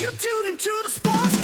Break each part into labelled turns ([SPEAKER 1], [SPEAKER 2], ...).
[SPEAKER 1] You tuned into the Sportscast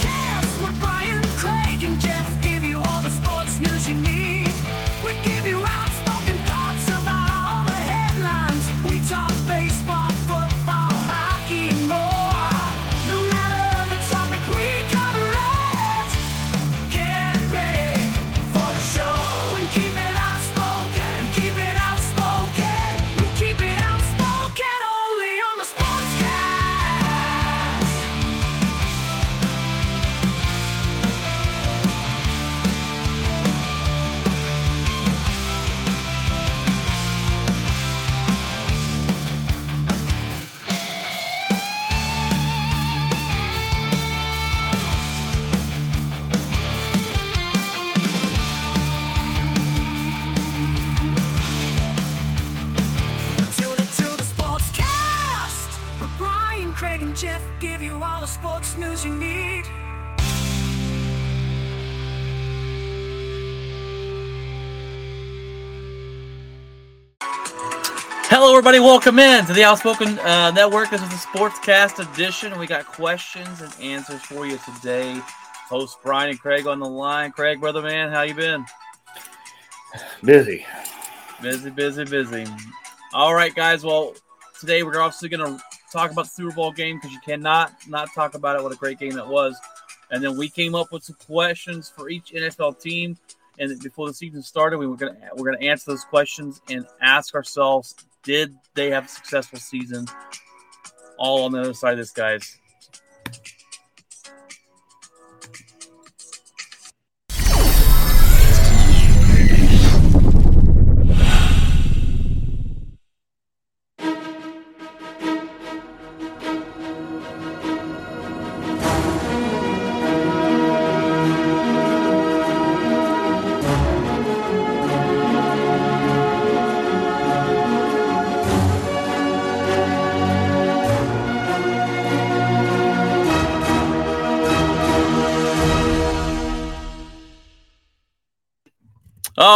[SPEAKER 2] everybody. Welcome in to the Outspoken uh, Network. This is the Sportscast edition. We got questions and answers for you today. Host Brian and Craig on the line. Craig, brother man, how you been?
[SPEAKER 3] Busy.
[SPEAKER 2] Busy, busy, busy. All right, guys. Well, today we're obviously going to talk about the Super Bowl game because you cannot not talk about it. What a great game that was. And then we came up with some questions for each NFL team. And before the season started, we were gonna we're gonna answer those questions and ask ourselves, did they have a successful season? All on the other side of this, guys.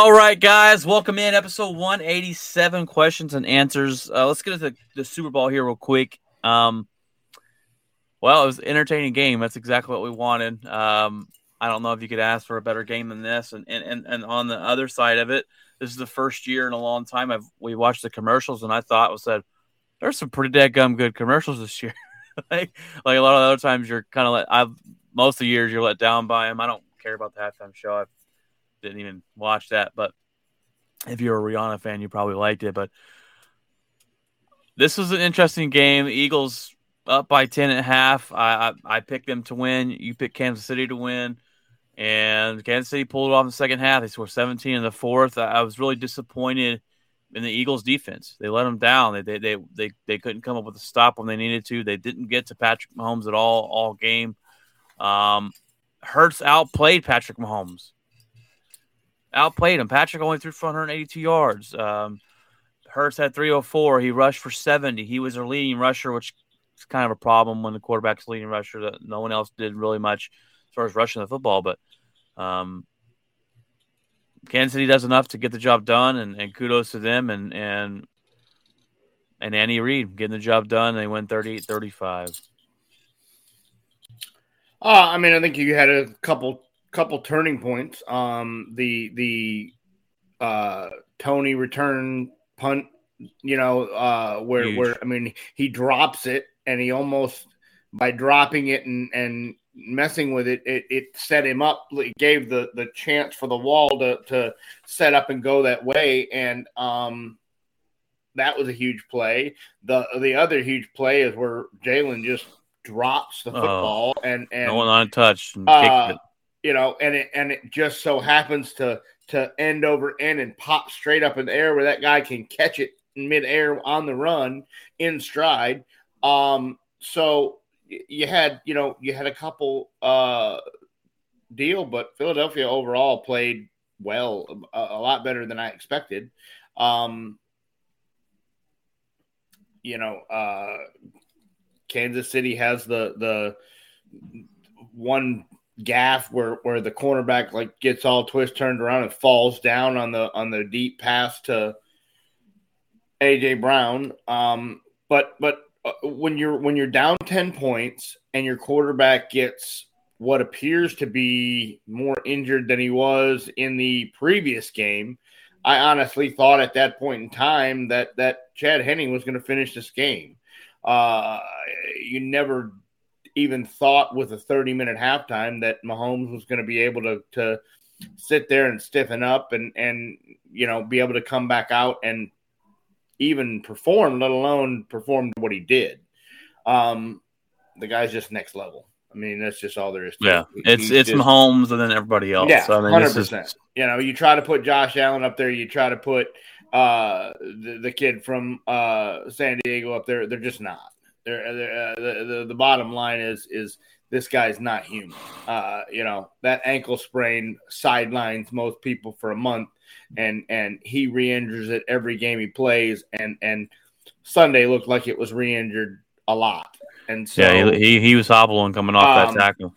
[SPEAKER 2] All right, guys, welcome in episode 187 questions and answers. Uh, let's get into the, the Super Bowl here real quick. Um, well, it was an entertaining game. That's exactly what we wanted. Um, I don't know if you could ask for a better game than this. And and, and, and on the other side of it, this is the first year in a long time I've we watched the commercials and I thought was that there's some pretty dadgum good commercials this year. like like a lot of other times you're kind of let I've most of the years you're let down by them. I don't care about the halftime show. I didn't even watch that, but if you're a Rihanna fan, you probably liked it. But this was an interesting game. Eagles up by 10 and a half. I, I, I picked them to win. You picked Kansas City to win. And Kansas City pulled it off in the second half. They scored 17 in the fourth. I, I was really disappointed in the Eagles defense. They let them down. They, they, they, they, they couldn't come up with a stop when they needed to. They didn't get to Patrick Mahomes at all, all game. Um, Hurts outplayed Patrick Mahomes. Outplayed him. Patrick only threw for 182 yards. Um, Hurts had 304. He rushed for 70. He was their leading rusher, which is kind of a problem when the quarterback's leading rusher. That no one else did really much as far as rushing the football. But um, Kansas City does enough to get the job done, and, and kudos to them. And and and Andy Reid getting the job done. They win 38-35.
[SPEAKER 3] Uh, I mean, I think you had a couple couple turning points. Um, the the uh, Toney return punt, you know, uh, where
[SPEAKER 2] Huge.
[SPEAKER 3] where I mean, he drops it and he almost by dropping it and and messing with it, it, it set him up. It gave the the chance for the wall to to set up and go that way, and um, that was a huge play. The the other huge play is where Jalen just drops the
[SPEAKER 2] Oh.
[SPEAKER 3] football and and
[SPEAKER 2] no one untouched and
[SPEAKER 3] uh,
[SPEAKER 2] kicked it.
[SPEAKER 3] You know, and it and it just so happens to to end over end and pop straight up in the air where that guy can catch it in midair on the run in stride. Um, so you had you know you had a couple uh deal, but Philadelphia overall played well, a, a lot better than I expected. Um, you know, uh, Kansas City has the the one gaff where where the cornerback like gets all twist turned around and falls down on the on the deep pass to AJ Brown. Um, but but uh, when you're when you're down 10 points and your quarterback gets what appears to be more injured than he was in the previous game i honestly thought at that point in time that that chad henne was going to finish this game uh, you never even thought with a 30 minute halftime that mahomes was going to be able to to sit there and stiffen up and and you know be able to come back out and even perform, let alone perform what he did. Um, the guy's just next level. I mean, that's just all there is. To
[SPEAKER 2] Yeah,
[SPEAKER 3] it.
[SPEAKER 2] it's
[SPEAKER 3] He's
[SPEAKER 2] it's
[SPEAKER 3] just-
[SPEAKER 2] Mahomes and then everybody else.
[SPEAKER 3] Yeah,
[SPEAKER 2] I mean,
[SPEAKER 3] hundred
[SPEAKER 2] this is-
[SPEAKER 3] percent. You know, you try to put Josh Allen up there, you try to put uh, the, the kid from uh, San Diego up there. They're just not. They're, they're, uh, the, the the bottom line is is this guy's not human. Uh, you know that ankle sprain sidelines most people for a month, and and he re-injures it every game he plays, and and Sunday looked like it was re-injured a lot, and so
[SPEAKER 2] yeah, he, he he was hobbling coming off
[SPEAKER 3] Um,
[SPEAKER 2] that tackle.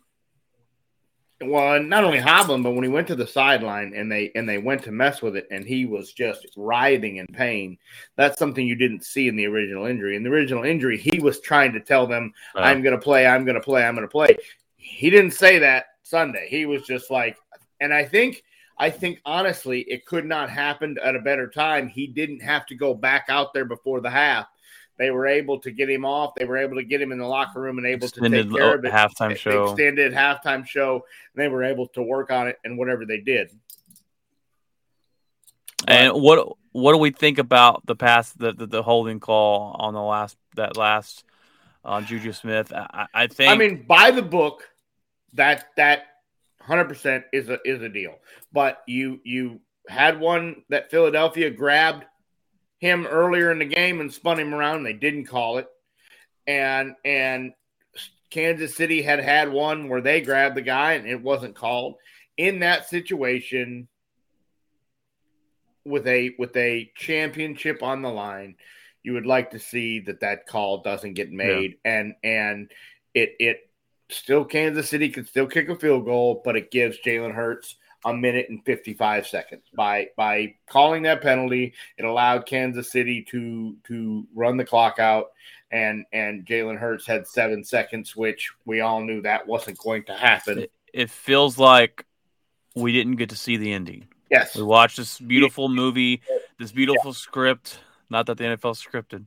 [SPEAKER 3] Well, not only hobbling, but when he went to the sideline and they and they went to mess with it, and he was just writhing in pain. That's something you didn't see in the original injury. In the original injury, he was trying to tell them,
[SPEAKER 2] Uh,
[SPEAKER 3] "I'm going to play, I'm going to play, I'm going to play." He didn't say that Sunday. He was just like, and I think, I think honestly, it could not happen at a better time. He didn't have to go back out there before the half. They were able to get him off. They were able to get him in the locker room and able
[SPEAKER 2] extended
[SPEAKER 3] to take care of it
[SPEAKER 2] halftime show.
[SPEAKER 3] extended halftime show they were able to work on it and whatever they did
[SPEAKER 2] And what what do we think about the pass the, the, the holding call on the last that last on Juju Smith? I, I I think
[SPEAKER 3] i mean by the book that that 100% is a is a deal but you you had one that philadelphia grabbed him earlier in the game and spun him around they didn't call it. And and kansas city had had one where they grabbed the guy and it wasn't called. In that situation with a with a championship on the line you would like to see that that call doesn't get made. And and it it still Kansas City could still kick a field goal but it gives Jalen Hurts a minute and 55 seconds. By by calling that penalty it allowed Kansas City to to run the clock out and and Jalen Hurts had 7 seconds which we all knew that wasn't going to happen.
[SPEAKER 2] It, it feels like we didn't get to see the ending.
[SPEAKER 3] yes.
[SPEAKER 2] We watched this beautiful movie, this beautiful script. Not that the NFL scripted,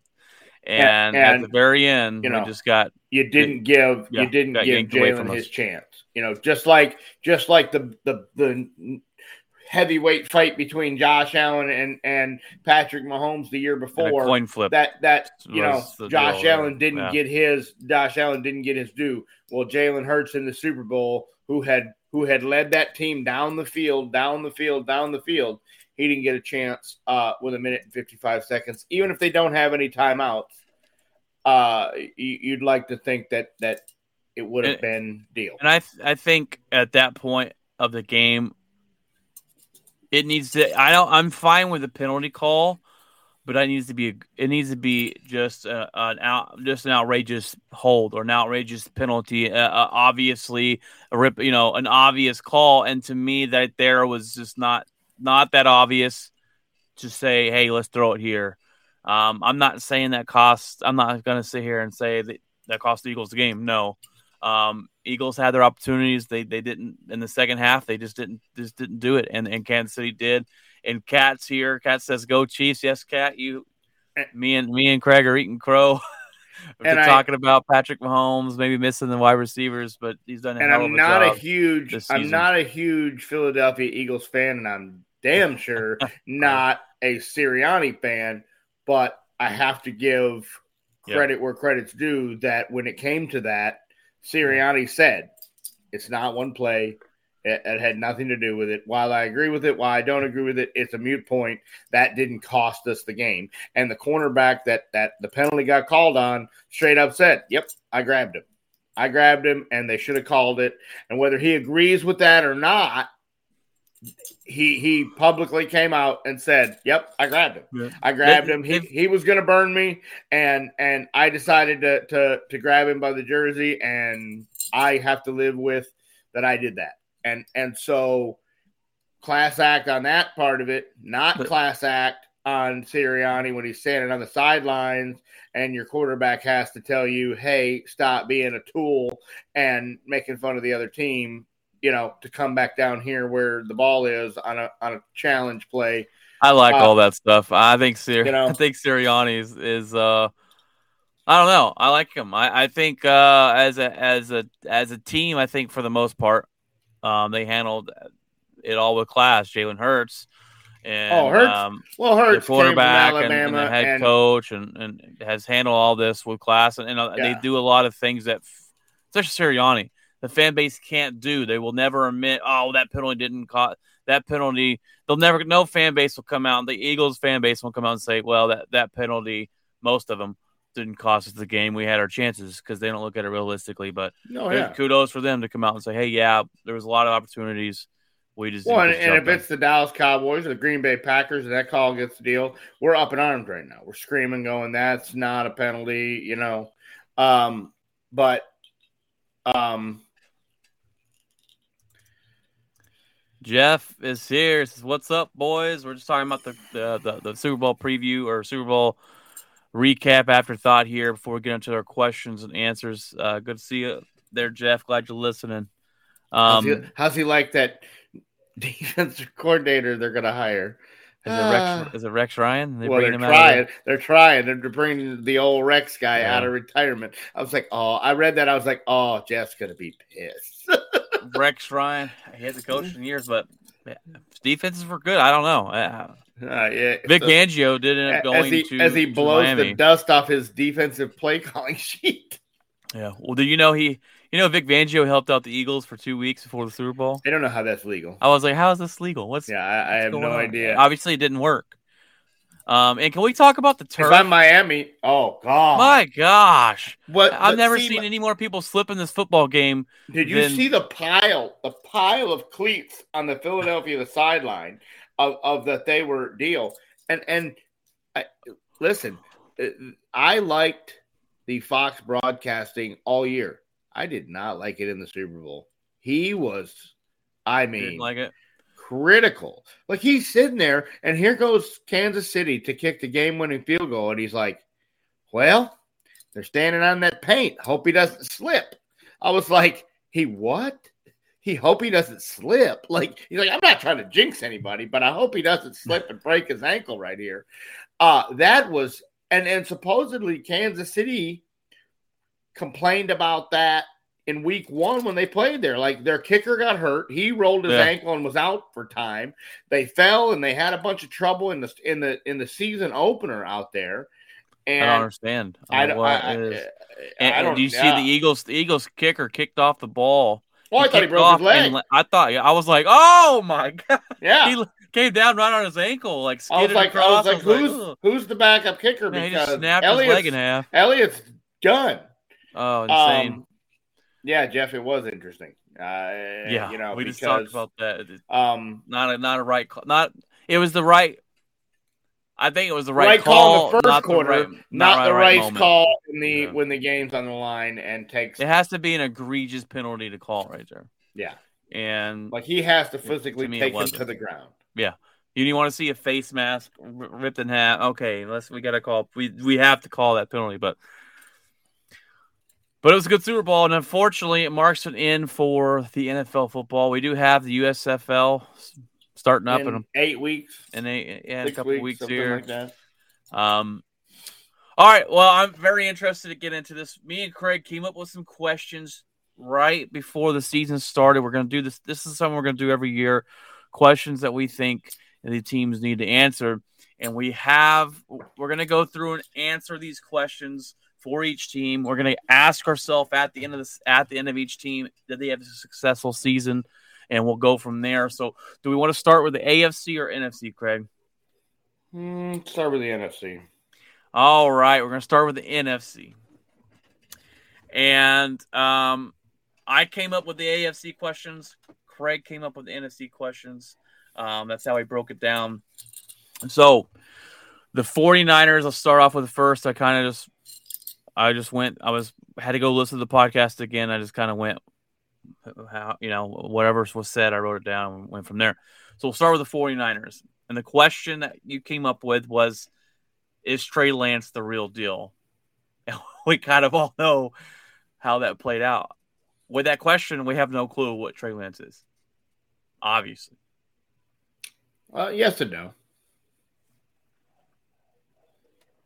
[SPEAKER 2] and, at
[SPEAKER 3] and,
[SPEAKER 2] the very end,
[SPEAKER 3] you know,
[SPEAKER 2] just got
[SPEAKER 3] you didn't give
[SPEAKER 2] Yeah,
[SPEAKER 3] you didn't give Jalen
[SPEAKER 2] us.
[SPEAKER 3] his chance. You know, just like just like the the the heavyweight fight between Josh Allen and and Patrick Mahomes the year before.
[SPEAKER 2] coin flip.
[SPEAKER 3] That that you know Josh
[SPEAKER 2] deal,
[SPEAKER 3] Allen didn't
[SPEAKER 2] yeah.
[SPEAKER 3] get his Josh Allen didn't get his due. Well, Jalen Hurts in the Super Bowl, who had who had led that team down the field, down the field, down the field, he didn't get a chance uh, with a minute and fifty five seconds. Even if they don't have any timeouts, uh, you, you'd like to think that that it would have been deal.
[SPEAKER 2] And I th- I think at that point of the game, it needs to. I don't. I'm fine with the penalty call, but it needs to be. A, it needs to be just a, an out, just an outrageous hold or an outrageous penalty. Uh, uh, obviously, a rip. You know, an obvious call. And to me, that there was just not not that obvious to say, hey, let's throw it here. Um, I'm not saying that cost. I'm not going to sit here and say that that cost the Eagles the game. No. Um, Eagles had their opportunities. They they didn't in the second half. They just didn't just didn't do it, and and Kansas City did. And Cat's here. Cat says, "Go Chiefs!" Yes, Cat. You, me and me and Craig are eating crow. We're talking about Patrick Mahomes, maybe missing the wide receivers, but he's done a
[SPEAKER 3] and
[SPEAKER 2] hell
[SPEAKER 3] I'm
[SPEAKER 2] of a
[SPEAKER 3] not a huge I'm not a huge Philadelphia Eagles fan, and I'm damn sure not a Sirianni fan. But I have to give
[SPEAKER 2] Yeah.
[SPEAKER 3] credit where credit's due. That when it came to that, Sirianni said it's not one play. It, it had nothing to do with it. While I agree with it, while I don't agree with it, it's a mute point. That didn't cost us the game. And the cornerback that that the penalty got called on straight up said, "Yep, I grabbed him. I grabbed him, and they should have called it." And whether he agrees with that or not, he he publicly came out and said, "Yep, I grabbed him.
[SPEAKER 2] Yeah.
[SPEAKER 3] I grabbed him. He, he was going to burn me, and and I decided to, to to grab him by the jersey, and I have to live with that. I did that, and and so class act on that part of it, not
[SPEAKER 2] But-
[SPEAKER 3] class act on Sirianni when he's standing on the sidelines and your quarterback has to tell you, hey, stop being a tool and making fun of the other team, you know, to come back down here where the ball is on a on a challenge play.
[SPEAKER 2] I like
[SPEAKER 3] Uh,
[SPEAKER 2] all that stuff. I think Sir-
[SPEAKER 3] you know.
[SPEAKER 2] I think Sirianni is, is uh I don't know. I like him. I, I think uh as a as a as a team, I think for the most part, um they handled it all with class. Jalen Hurts and
[SPEAKER 3] Oh, Hurts
[SPEAKER 2] um
[SPEAKER 3] Well,
[SPEAKER 2] the
[SPEAKER 3] Hurts
[SPEAKER 2] quarterback
[SPEAKER 3] came
[SPEAKER 2] and, and the head
[SPEAKER 3] and-
[SPEAKER 2] coach and, and has handled all this with class and, and uh, they do a lot of things that especially Sirianni the fan base can't do they will never admit oh that penalty didn't cause that penalty they'll never no fan base will come out the Eagles fan base will come out and say well that that penalty most of them didn't cost us the game we had our chances because they don't look at it realistically but
[SPEAKER 3] Oh yeah.
[SPEAKER 2] kudos for them to come out and say hey yeah there was a lot of opportunities we just
[SPEAKER 3] Well, and, and if it's the Dallas Cowboys or the Green Bay Packers and that call gets the deal, we're up in arms right now. We're screaming, going, "That's not a penalty," you know. Um, but um,
[SPEAKER 2] Jeff is here. Says, What's up, boys? We're just talking about the, the the the Super Bowl preview or Super Bowl recap afterthought here before we get into our questions and answers. Uh, good to see you there, Jeff. Glad you're listening.
[SPEAKER 3] how's,
[SPEAKER 2] Um,
[SPEAKER 3] he, how's he like that defensive coordinator they're going to hire?
[SPEAKER 2] is it Rex?
[SPEAKER 3] Ah.
[SPEAKER 2] Is it Rex Ryan? They
[SPEAKER 3] well, they're
[SPEAKER 2] bringing him out
[SPEAKER 3] trying. They're trying. They're bringing the old Rex guy
[SPEAKER 2] Yeah.
[SPEAKER 3] out of retirement. I was like, oh, I read that. I was like, oh, Jeff's going to be pissed.
[SPEAKER 2] Rex Ryan. He hasn't coached in years, but yeah, defenses were good. I don't know. Uh,
[SPEAKER 3] Uh, yeah,
[SPEAKER 2] Vic
[SPEAKER 3] so-
[SPEAKER 2] Fangio did end up going
[SPEAKER 3] as he
[SPEAKER 2] to
[SPEAKER 3] as he blows
[SPEAKER 2] Miami.
[SPEAKER 3] the dust off his defensive play calling sheet.
[SPEAKER 2] Yeah. Well, do you know he? You know Vic Fangio helped out the Eagles for two weeks before the Super Bowl.
[SPEAKER 3] I don't know how that's legal.
[SPEAKER 2] I was like, how is this legal? What's
[SPEAKER 3] Yeah, I, I have no
[SPEAKER 2] on?
[SPEAKER 3] idea.
[SPEAKER 2] Obviously, it didn't work. Um, and can we talk about the
[SPEAKER 3] If
[SPEAKER 2] turf?
[SPEAKER 3] I'm Miami, oh god,
[SPEAKER 2] My gosh,
[SPEAKER 3] what?
[SPEAKER 2] I've never
[SPEAKER 3] see,
[SPEAKER 2] seen any more people slip in this football game.
[SPEAKER 3] Did you
[SPEAKER 2] than-
[SPEAKER 3] see the pile, the pile of cleats on the Philadelphia sideline of, of that they were deal? And and I, listen, uh, I liked the Fox broadcasting all year. I did not like it in the Super Bowl. He was, I mean,
[SPEAKER 2] like it.
[SPEAKER 3] Critical. Like he's sitting there, and here goes Kansas City to kick the game-winning field goal, and he's like, "Well, they're standing on that paint. Hope he doesn't slip." I was like, "He what? He hope he doesn't slip." Like he's like, "I'm not trying to jinx anybody, but I hope he doesn't slip and break his ankle right here." Uh that was and and supposedly Kansas City complained about that in week one when they played there. Like their kicker got hurt, he rolled his
[SPEAKER 2] Yeah.
[SPEAKER 3] ankle and was out for time. They fell and they had a bunch of trouble in the in the in the season opener out there.
[SPEAKER 2] I don't understand.
[SPEAKER 3] I,
[SPEAKER 2] don't
[SPEAKER 3] don't.
[SPEAKER 2] what
[SPEAKER 3] I,
[SPEAKER 2] is.
[SPEAKER 3] I,
[SPEAKER 2] And,
[SPEAKER 3] I don't.
[SPEAKER 2] do you see the Eagles? The Eagles kicker kicked off the ball.
[SPEAKER 3] Oh, I thought he broke his leg.
[SPEAKER 2] and I thought. I was like, oh my god!
[SPEAKER 3] yeah.
[SPEAKER 2] He came down right on his ankle, like
[SPEAKER 3] I was
[SPEAKER 2] skidded
[SPEAKER 3] like, I
[SPEAKER 2] across.
[SPEAKER 3] was like, who's
[SPEAKER 2] "Ugh."
[SPEAKER 3] who's the backup kicker?
[SPEAKER 2] Man, he
[SPEAKER 3] because
[SPEAKER 2] snapped his
[SPEAKER 3] Elliott's,
[SPEAKER 2] leg in half.
[SPEAKER 3] Elliott's done.
[SPEAKER 2] Oh, insane!
[SPEAKER 3] Um, yeah, Jeff, it was interesting. Uh,
[SPEAKER 2] yeah,
[SPEAKER 3] you know,
[SPEAKER 2] we just talked about that.
[SPEAKER 3] Um,
[SPEAKER 2] Not a not a right call. Not it was the right. I think it was the right,
[SPEAKER 3] right, call, in the first
[SPEAKER 2] not
[SPEAKER 3] quarter,
[SPEAKER 2] the right,
[SPEAKER 3] not, the right,
[SPEAKER 2] moment.
[SPEAKER 3] call in the
[SPEAKER 2] Yeah.
[SPEAKER 3] when the game's on the line and takes.
[SPEAKER 2] It has to be an egregious penalty to call right there.
[SPEAKER 3] Yeah,
[SPEAKER 2] And
[SPEAKER 3] like he has to physically
[SPEAKER 2] to me,
[SPEAKER 3] take him to the ground.
[SPEAKER 2] Yeah. You want to see a face mask ripped in half? Okay, let's we got to call. We we have to call that penalty, but but it was a good Super Bowl, and unfortunately, it marks an end for the NFL football. We do have the USFL starting up in,
[SPEAKER 3] in eight weeks,
[SPEAKER 2] in, a, in a couple
[SPEAKER 3] weeks,
[SPEAKER 2] weeks here.
[SPEAKER 3] like that.
[SPEAKER 2] Um, all right. Well, I'm very interested to get into this. Me and Craig came up with some questions right before the season started. We're going to do this. This is something we're going to do every year. Questions that we think the teams need to answer, and we have. We're going to go through and answer these questions for each team. We're going to ask ourselves at the end of this, at the end of each team, did they have a successful season, and we'll go from there. So, do we want to start with the AFC or NFC, Craig?
[SPEAKER 3] Hmm, start with the NFC.
[SPEAKER 2] All right, we're gonna start with the NFC, and um, I came up with the AFC questions. Craig came up with the NFC questions. Um, that's how I broke it down. So, the 49ers. I'll start off with the first. I kind of just, I just went. I was had to go listen to the podcast again. I just kind of went, how you know whatever was said. I wrote it down and went from there. So we'll start with the 49ers. And the question that you came up with was, is Trey Lance the real deal? And we kind of all know how that played out. With that question, we have no clue what Trey Lance is. Obviously.
[SPEAKER 3] Uh, yes and no.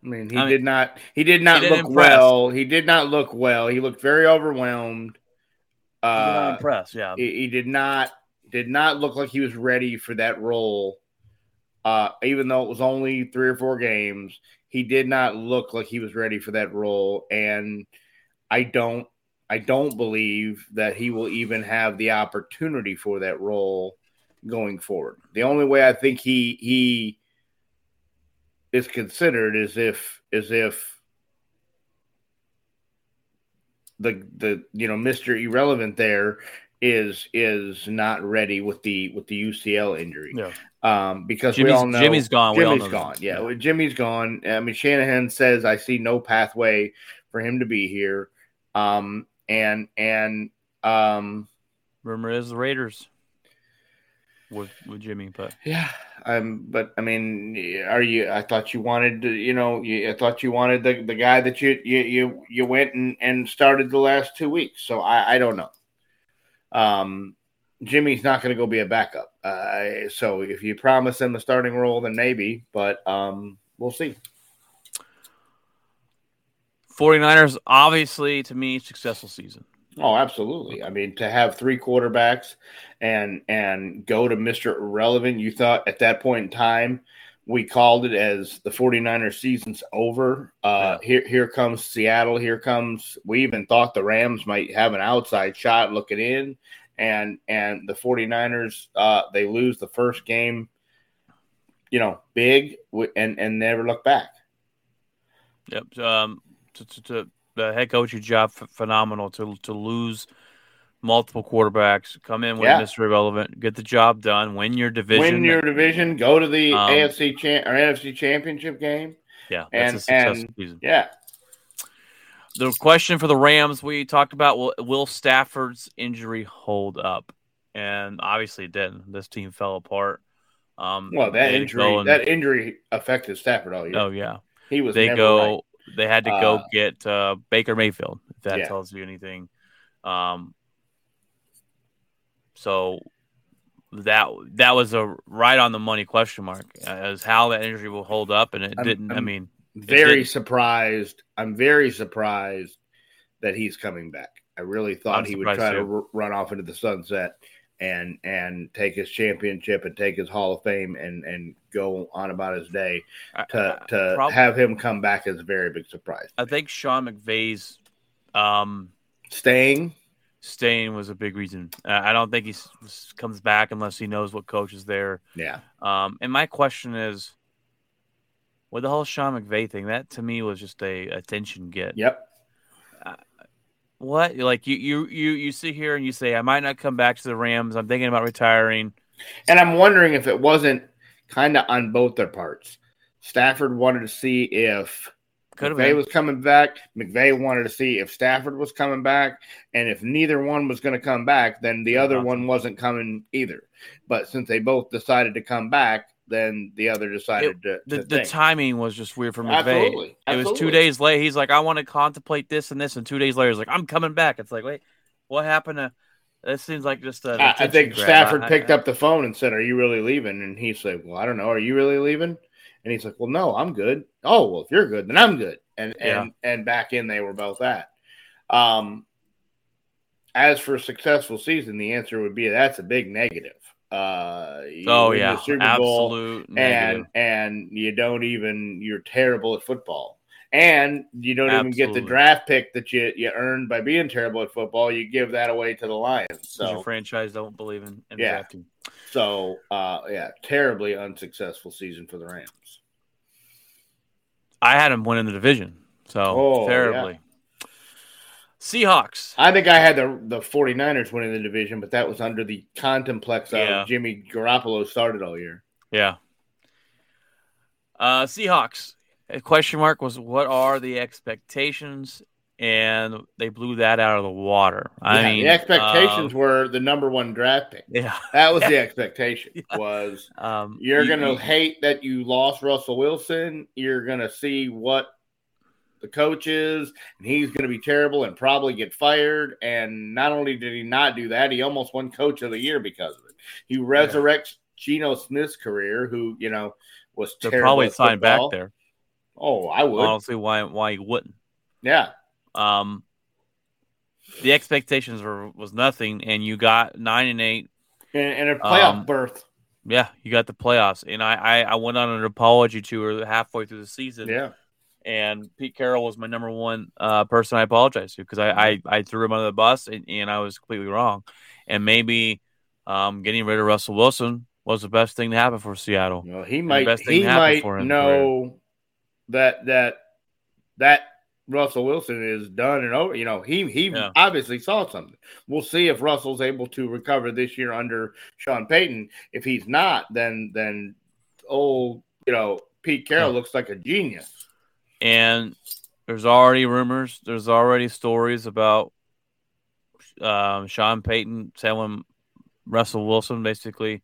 [SPEAKER 3] I mean, he
[SPEAKER 2] I mean,
[SPEAKER 3] did not. He did not
[SPEAKER 2] didn't
[SPEAKER 3] look
[SPEAKER 2] impress.
[SPEAKER 3] well. He did not look well. He looked very overwhelmed. Uh,
[SPEAKER 2] impressed. Yeah.
[SPEAKER 3] he, he did not did not look like he was ready for that role. Uh, even though it was only three or four games, he did not look like he was ready for that role. And I don't, I don't believe that he will even have the opportunity for that role going forward. The only way I think he he is considered as if as if the the you know Mr. Irrelevant there is is not ready with the with the UCL injury.
[SPEAKER 2] Yeah.
[SPEAKER 3] Um, because we all know
[SPEAKER 2] Jimmy's gone. We all
[SPEAKER 3] Jimmy's
[SPEAKER 2] know
[SPEAKER 3] gone.
[SPEAKER 2] that.
[SPEAKER 3] Yeah,
[SPEAKER 2] Yeah.
[SPEAKER 3] Jimmy's gone. I mean, Shanahan says I see no pathway for him to be here. Um, and and um,
[SPEAKER 2] Rumor is the Raiders with with Jimmy, but
[SPEAKER 3] yeah, um, but I mean, are you? I thought you wanted to, you know, you, I thought you wanted the, the guy that you you you you went and, and started the last two weeks. So I I don't know. Um, Jimmy's not going to go be a backup. Uh, so if you promise him a starting role, then maybe. But um, we'll see.
[SPEAKER 2] 49ers, obviously, to me, successful season.
[SPEAKER 3] Oh, absolutely. I mean, to have three quarterbacks and and go to Mr. Irrelevant, you thought at that point in time we called it as the 49ers season's over. Uh here here comes Seattle, here comes we even thought the Rams might have an outside shot looking in and and the 49ers uh they lose the first game you know, big and and never look back.
[SPEAKER 2] Yep. Um, to, to, to the head coaching job, ph- phenomenal. To to lose multiple quarterbacks, come in with
[SPEAKER 3] Yeah.
[SPEAKER 2] Mr. Irrelevant, get the job done, win your division.
[SPEAKER 3] Win your division, go to the
[SPEAKER 2] Um,
[SPEAKER 3] AFC cha- or NFC championship game.
[SPEAKER 2] yeah, that's
[SPEAKER 3] and-
[SPEAKER 2] a successful
[SPEAKER 3] and-
[SPEAKER 2] season.
[SPEAKER 3] Yeah.
[SPEAKER 2] The question for the Rams we talked about will will Stafford's injury hold up? And obviously it didn't. This team fell apart. Um,
[SPEAKER 3] Well, that injury
[SPEAKER 2] and-
[SPEAKER 3] that injury affected Stafford all year.
[SPEAKER 2] oh yeah,
[SPEAKER 3] he was
[SPEAKER 2] they
[SPEAKER 3] never
[SPEAKER 2] go.
[SPEAKER 3] right.
[SPEAKER 2] They had to go
[SPEAKER 3] Uh,
[SPEAKER 2] get uh, Baker Mayfield. If that
[SPEAKER 3] Yeah.
[SPEAKER 2] tells you anything. Um, so that that was a right on the money question mark as how that injury will hold up, and it
[SPEAKER 3] I'm-
[SPEAKER 2] didn't. i
[SPEAKER 3] I'm-
[SPEAKER 2] mean,
[SPEAKER 3] Very surprised. I'm very surprised that he's coming back. I really thought
[SPEAKER 2] I'm
[SPEAKER 3] he would try to r- run off into the sunset and and take his championship and take his Hall of Fame and and go on about his day. To
[SPEAKER 2] I-
[SPEAKER 3] to
[SPEAKER 2] prob-
[SPEAKER 3] have him come back is a very big surprise.
[SPEAKER 2] I think Sean McVay's um,
[SPEAKER 3] Staying,
[SPEAKER 2] staying was a big reason. Uh, I don't think he comes back unless he knows what coach is there.
[SPEAKER 3] yeah.
[SPEAKER 2] Um, and my question is, with the whole Sean McVay thing, that to me was just a attention get.
[SPEAKER 3] Yep.
[SPEAKER 2] What like you you you you sit here and you say I might not come back to the Rams. I'm thinking about retiring.
[SPEAKER 3] And I'm wondering if it wasn't kind of on both their parts. Stafford wanted to see if
[SPEAKER 2] Could
[SPEAKER 3] McVay
[SPEAKER 2] been.
[SPEAKER 3] was coming back. McVay wanted to see if Stafford was coming back, and if neither one was going to come back, then the other
[SPEAKER 2] Nothing.
[SPEAKER 3] one wasn't coming either. But since they both decided to come back, then the other decided to.
[SPEAKER 2] the
[SPEAKER 3] to
[SPEAKER 2] the
[SPEAKER 3] think.
[SPEAKER 2] timing was just weird for McVay.
[SPEAKER 3] Absolutely.
[SPEAKER 2] It was two days late. He's like, I want to contemplate this and this, and two days later, he's like, I'm coming back. It's like, wait, what happened to? That seems like just a.
[SPEAKER 3] I, I think Stafford picked up the phone and said, "Are you really leaving?" And he said, "Well, I don't know. Are you really leaving?" And he's like, "Well, no, I'm good." Oh, well, if you're good, then I'm good. And
[SPEAKER 2] Yeah.
[SPEAKER 3] and and back in, they were both at. Um, as for successful season, the answer would be that's a big negative. Uh,
[SPEAKER 2] Oh yeah,
[SPEAKER 3] Super Bowl
[SPEAKER 2] absolute negative.
[SPEAKER 3] and and you don't even you're terrible at football. And you don't even get the draft pick that you, you earned by being terrible at football. You give that away to the lions So
[SPEAKER 2] your franchise don't believe in, in
[SPEAKER 3] Yeah.
[SPEAKER 2] drafting.
[SPEAKER 3] so, uh, yeah, terribly unsuccessful season for the Rams.
[SPEAKER 2] I had him winning the division, so
[SPEAKER 3] Oh,
[SPEAKER 2] terribly. Seahawks.
[SPEAKER 3] I think I had the the 49ers winning the division, but that was under the contemplex of
[SPEAKER 2] Yeah.
[SPEAKER 3] Jimmy Garoppolo started all year.
[SPEAKER 2] Yeah. Uh, Seahawks. A question mark was what are the expectations? and they blew that out of the water. I
[SPEAKER 3] Yeah,
[SPEAKER 2] mean,
[SPEAKER 3] the expectations
[SPEAKER 2] um,
[SPEAKER 3] were the number one draft pick.
[SPEAKER 2] yeah,
[SPEAKER 3] That was the expectation.
[SPEAKER 2] Yeah.
[SPEAKER 3] Was
[SPEAKER 2] um,
[SPEAKER 3] you're
[SPEAKER 2] you-
[SPEAKER 3] gonna
[SPEAKER 2] you-
[SPEAKER 3] hate that you lost Russell Wilson. You're gonna see what the coaches and he's gonna be terrible and probably get fired. And not only did he not do that, he almost won Coach of the Year because of it. He resurrects Geno Smith's career, who you know was
[SPEAKER 2] they'll
[SPEAKER 3] terrible
[SPEAKER 2] probably signed back there.
[SPEAKER 3] Oh, I would.
[SPEAKER 2] Honestly, why why you wouldn't?
[SPEAKER 3] yeah,
[SPEAKER 2] Um, the expectations were was nothing, and you got nine and eight.
[SPEAKER 3] and, and a playoff
[SPEAKER 2] Um,
[SPEAKER 3] berth.
[SPEAKER 2] Yeah, you got the playoffs, and I I, I went on an apology tour halfway through the season.
[SPEAKER 3] Yeah,
[SPEAKER 2] and Pete Carroll was my number one uh, person I apologize to because I, I I threw him under the bus and, and I was completely wrong, and maybe um, getting rid of Russell Wilson was the best thing to happen for Seattle.
[SPEAKER 3] well, he might he might know that that that Russell Wilson is done and over. You know, he he
[SPEAKER 2] Yeah.
[SPEAKER 3] obviously saw something. We'll see if Russell's able to recover this year under Sean Payton. If he's not, then then old you know Pete Carroll
[SPEAKER 2] Yeah.
[SPEAKER 3] looks like a genius.
[SPEAKER 2] And there's already rumors, there's already stories about um, Sean Payton telling Russell Wilson basically,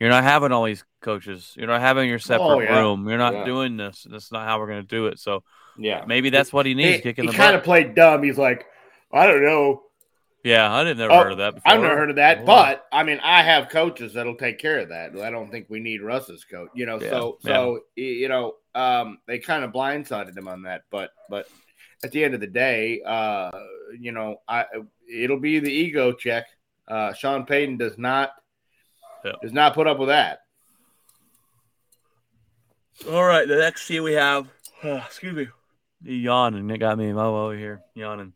[SPEAKER 2] "You're not having all these coaches. You're not having your separate
[SPEAKER 3] Oh, yeah.
[SPEAKER 2] room. You're not
[SPEAKER 3] Yeah.
[SPEAKER 2] doing this. That's not how we're going to do it." So
[SPEAKER 3] Yeah,
[SPEAKER 2] maybe that's what he needs,
[SPEAKER 3] he, he kind of played dumb. He's like, I don't know.
[SPEAKER 2] Yeah, I didn't never
[SPEAKER 3] Oh,
[SPEAKER 2] heard of that before.
[SPEAKER 3] I've never heard of that,
[SPEAKER 2] Oh.
[SPEAKER 3] but I mean, I have coaches that'll take care of that. I don't think we need Russ's coach, you know.
[SPEAKER 2] Yeah,
[SPEAKER 3] So,
[SPEAKER 2] yeah.
[SPEAKER 3] so you know, um, they kind of blindsided him on that, but but at the end of the day, uh, you know, I it'll be the ego check. Uh, Sean Payton does not
[SPEAKER 2] Yeah.
[SPEAKER 3] does not put up with that.
[SPEAKER 2] All right, the next team we have, excuse me, yawning. It got me oh, over here yawning.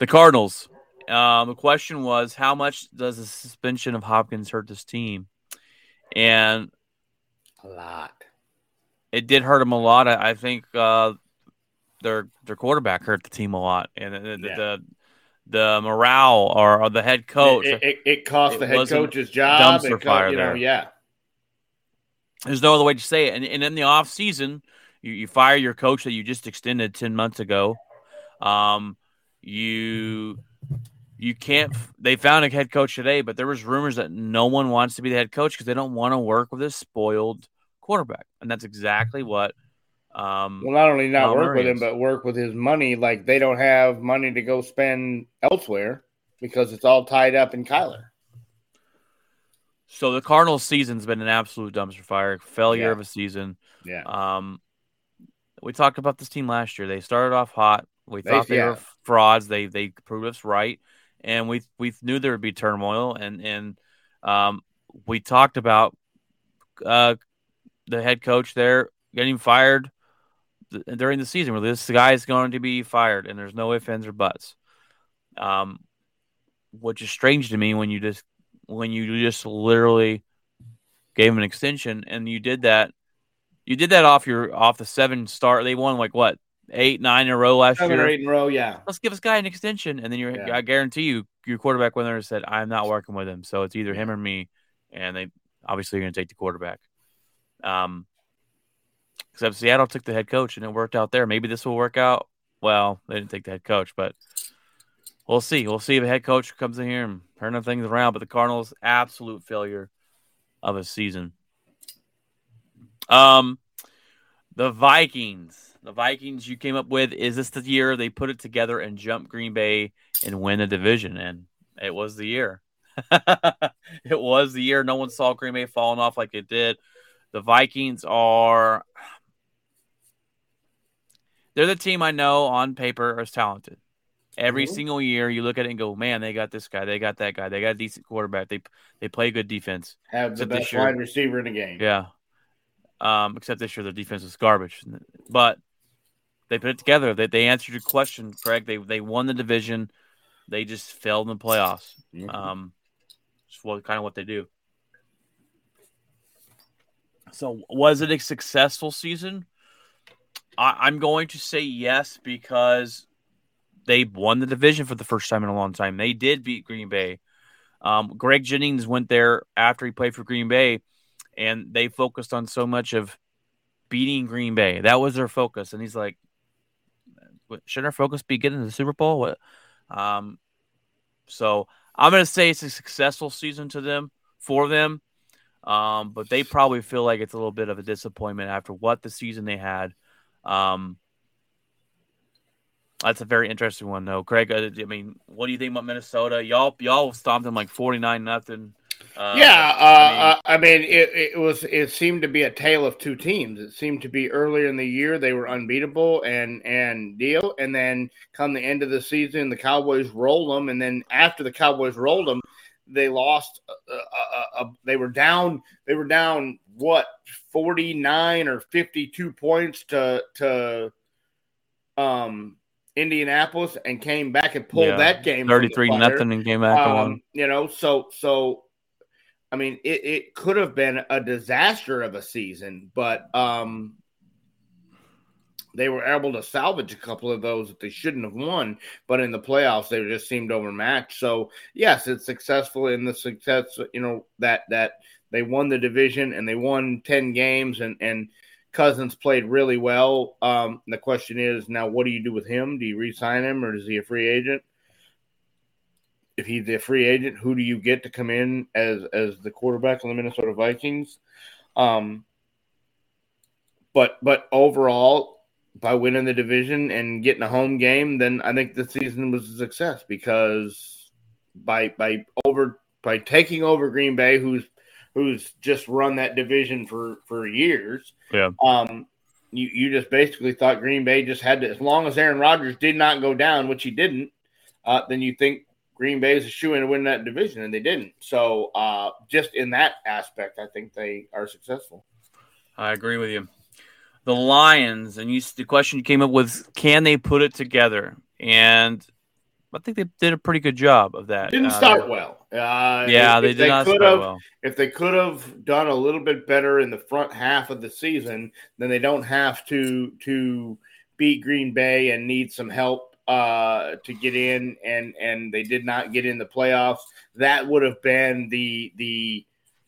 [SPEAKER 2] The Cardinals. Um, the question was, how much does the suspension of Hopkins hurt this team? And
[SPEAKER 3] A lot.
[SPEAKER 2] it did hurt them a lot. I, I think uh, their their quarterback hurt the team a lot, and the the,
[SPEAKER 3] Yeah.
[SPEAKER 2] the, the morale or, or the head coach.
[SPEAKER 3] It, it, it cost
[SPEAKER 2] It
[SPEAKER 3] the head coach's job.
[SPEAKER 2] dumpster
[SPEAKER 3] co-
[SPEAKER 2] fire
[SPEAKER 3] you know,
[SPEAKER 2] there.
[SPEAKER 3] yeah.
[SPEAKER 2] There's no other way to say it. And, and in the off season, you, you fire your coach that you just extended ten months ago. Um, you you can't. They found a head coach today, but there was rumors that no one wants to be the head coach because they don't want to work with a spoiled quarterback, and that's exactly what. Um,
[SPEAKER 3] Well, not only not work with
[SPEAKER 2] Murray
[SPEAKER 3] him,
[SPEAKER 2] is.
[SPEAKER 3] but work with his money. Like they don't have money to go spend elsewhere because it's all tied up in Kyler.
[SPEAKER 2] so the Cardinals' season's been an absolute dumpster fire, failure
[SPEAKER 3] Yeah.
[SPEAKER 2] of a season.
[SPEAKER 3] Yeah.
[SPEAKER 2] Um, we talked about this team last year. They started off hot. We
[SPEAKER 3] They-
[SPEAKER 2] thought they
[SPEAKER 3] yeah.
[SPEAKER 2] were frauds. They they proved us right, and we we knew there would be turmoil. And and um, we talked about uh, the head coach there getting fired th- during the season. Where this guy is going to be fired, and there's no ifs, ands, or buts. Um, which is strange to me when you just when you just literally gave him an extension, and you did that. You did that off your off the seven start. They won like what eight, nine in a row last
[SPEAKER 3] Seven
[SPEAKER 2] year.
[SPEAKER 3] or eight in a row, yeah.
[SPEAKER 2] Let's give this guy an extension, and then you're.
[SPEAKER 3] Yeah.
[SPEAKER 2] I guarantee you, your quarterback winner said, "I'm not working with him." So it's either him or me, and they obviously are going to take the quarterback. Um, except Seattle took the head coach, and it worked out there. Maybe this will work out. Well, they didn't take the head coach, but we'll see. We'll see if a head coach comes in here and turning things around. But the Cardinals, absolute failure of a season. Um, the Vikings. The Vikings you came up with is this the year they put it together and jump Green Bay and win the division? And it was the year. it was the year no one saw Green Bay falling off like it did. The Vikings are they're the team I know on paper is talented. Every
[SPEAKER 3] Mhm.
[SPEAKER 2] single year you look at it and go, man, they got this guy, they got that guy, they got a decent quarterback, they they play good defense.
[SPEAKER 3] Have the best wide receiver in the game.
[SPEAKER 2] Yeah. Um, except this year their defense was garbage. But they put it together. They they answered your question, Craig. They they won the division. They just failed in the playoffs.
[SPEAKER 3] Mhm.
[SPEAKER 2] Um, just what kind of what they do. So was it a successful season? I, I'm going to say yes because they won the division for the first time in a long time. They did beat Green Bay. Um, Greg Jennings went there after he played for Green Bay, and they focused on so much of beating Green Bay. That was their focus, and he's like, shouldn't our focus be getting to the Super Bowl? What? Um, so I'm going to say it's a successful season to them for them, um, but they probably feel like it's a little bit of a disappointment after what the season they had. Um, that's a very interesting one, though. Craig, uh, I mean, what do you think about Minnesota? Y'all, y'all stomped them like forty nine nothing. Uh,
[SPEAKER 3] yeah, uh,
[SPEAKER 2] I mean-
[SPEAKER 3] I mean, it, it was it seemed to be a tale of two teams. It seemed to be earlier in the year they were unbeatable and and deal, and then come the end of the season, the Cowboys rolled them, and then after the Cowboys rolled them, they lost. Uh, uh, uh, they were down. They were down what forty nine or fifty two points to to um Indianapolis, and came back and pulled
[SPEAKER 2] Yeah,
[SPEAKER 3] that game
[SPEAKER 2] thirty three nothing and came back.
[SPEAKER 3] Um, you know, so so I mean it, it could have been a disaster of a season, but um they were able to salvage a couple of those that they shouldn't have won, but in the playoffs they just seemed overmatched. So yes, it's successful in the success, you know, that that they won the division and they won 10 games and and Cousins played really well. Um, the question is now, what do you do with him? Do you re-sign him, or is he a free agent? If he's a free agent, who do you get to come in as as the quarterback of the Minnesota Vikings? Um, but but overall, by winning the division and getting a home game, then I think the season was a success because by by over by taking over Green Bay, who's who's just run that division for for years.
[SPEAKER 2] Yeah.
[SPEAKER 3] Um, you you just basically thought Green Bay just had to, as long as Aaron Rodgers did not go down, which he didn't, uh, then you think Green Bay is a shoe in to win that division, and they didn't. So uh, just in that aspect, I think they are successful.
[SPEAKER 2] I agree with you. The Lions, and you, the question you came up with: Can they put it together? And I think they did a pretty good job of that.
[SPEAKER 3] Didn't
[SPEAKER 2] Uh,
[SPEAKER 3] start well. Uh,
[SPEAKER 2] Yeah,
[SPEAKER 3] if-
[SPEAKER 2] they
[SPEAKER 3] if
[SPEAKER 2] did not
[SPEAKER 3] could
[SPEAKER 2] start
[SPEAKER 3] have,
[SPEAKER 2] well.
[SPEAKER 3] If they could have done a little bit better in the front half of the season, then they don't have to to beat Green Bay and need some help uh, to get in. And and they did not get in the playoffs. That would have been the the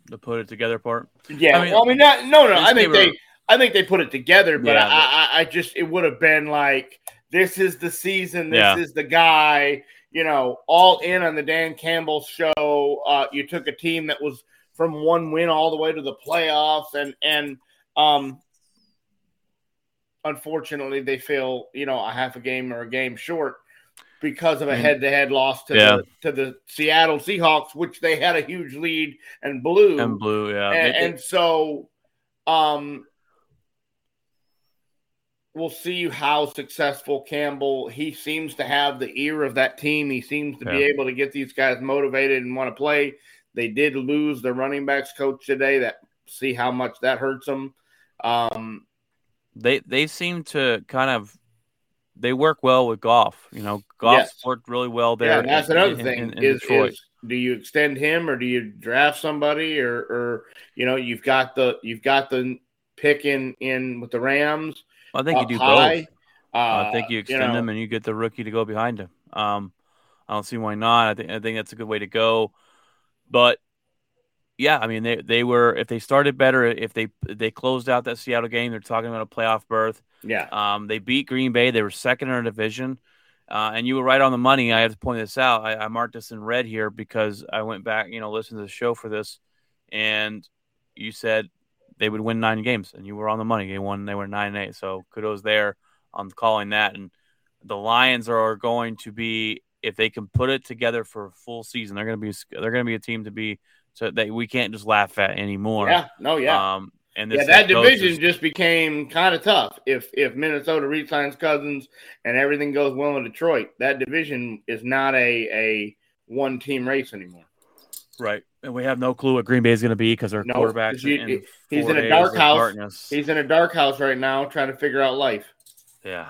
[SPEAKER 2] The put it together part.
[SPEAKER 3] yeah.
[SPEAKER 2] I mean,
[SPEAKER 3] well, I mean, not, no, no. I think
[SPEAKER 2] they
[SPEAKER 3] they, I think they put it together, but
[SPEAKER 2] Yeah,
[SPEAKER 3] I, I, I just it would have been like this is the season, this
[SPEAKER 2] Yeah.
[SPEAKER 3] is the guy. You know, all in on the Dan Campbell show. Uh, you took a team that was from one win all the way to the playoffs, and and um, unfortunately, they feel you know a half a game or a game short because of a
[SPEAKER 2] Mm.
[SPEAKER 3] head-to-head loss to
[SPEAKER 2] Yeah.
[SPEAKER 3] the to the Seattle Seahawks, which they had a huge lead and blew
[SPEAKER 2] And blew, yeah.
[SPEAKER 3] and, and so um we'll see how successful Campbell he seems to have the ear of that team he seems to be able to get these guys motivated and want to play they did lose their running backs coach today that see how much that hurts them um
[SPEAKER 2] they they seem to kind of they work well with Goff. You know, Goff
[SPEAKER 3] Yes.
[SPEAKER 2] worked really well there.
[SPEAKER 3] yeah and that's
[SPEAKER 2] in-
[SPEAKER 3] another
[SPEAKER 2] in-
[SPEAKER 3] thing
[SPEAKER 2] in-
[SPEAKER 3] is, is do you extend him or do you draft somebody or or you know you've got the you've got the pick in in with the Rams
[SPEAKER 2] I think you do
[SPEAKER 3] high.
[SPEAKER 2] both. I think you
[SPEAKER 3] Uh,
[SPEAKER 2] extend
[SPEAKER 3] know,
[SPEAKER 2] them and you get the rookie to go behind him. Um, I don't see why not. I think I think that's a good way to go. But yeah, I mean they they were if they started better, if they they closed out that Seattle game, they're talking about a playoff berth.
[SPEAKER 3] Yeah.
[SPEAKER 2] Um, they beat Green Bay. They were second in our division. Uh, and you were right on the money. I have to point this out. I, I marked this in red here because I went back, you know, listened to the show for this, and you said they would win nine games, and you were on the money. They won. They were nine and eight. So kudos there on calling that. And the Lions are going to be if they can put it together for a full season, they're going to be they're going to be a team to be so that we can't just laugh at anymore.
[SPEAKER 3] Yeah. No, yeah.
[SPEAKER 2] Um, and
[SPEAKER 3] yeah, that division
[SPEAKER 2] is-
[SPEAKER 3] just became kind of tough. If if Minnesota resigns Cousins and everything goes well in Detroit, that division is not a a one team race anymore.
[SPEAKER 2] Right. And we have no clue what Green Bay is going to be because our
[SPEAKER 3] No,
[SPEAKER 2] quarterback's
[SPEAKER 3] you-
[SPEAKER 2] in,
[SPEAKER 3] he's in a dark house.
[SPEAKER 2] darkness.
[SPEAKER 3] He's in a dark house right now trying to figure out life.
[SPEAKER 2] Yeah.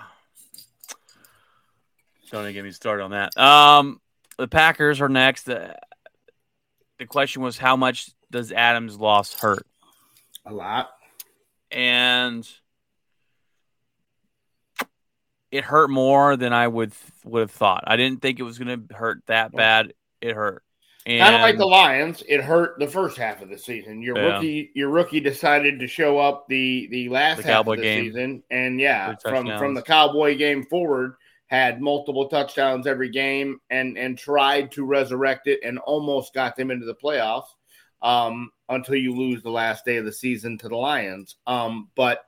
[SPEAKER 2] Don't even get me started on that. Um, the Packers are next. The, question was, how much does Adams' loss hurt?
[SPEAKER 3] A lot.
[SPEAKER 2] And it hurt more than I would would have thought. I didn't think it was going to hurt that bad. It hurt. And
[SPEAKER 3] Kind of like the Lions, it hurt the first half of the season. Your
[SPEAKER 2] Yeah.
[SPEAKER 3] rookie, your rookie decided to show up the the last
[SPEAKER 2] The
[SPEAKER 3] half
[SPEAKER 2] Cowboy
[SPEAKER 3] of the
[SPEAKER 2] game.
[SPEAKER 3] season, and yeah, from from the Cowboy game forward, had multiple touchdowns every game and and tried to resurrect it and almost got them into the playoffs um, until you lose the last day of the season to the Lions. Um, but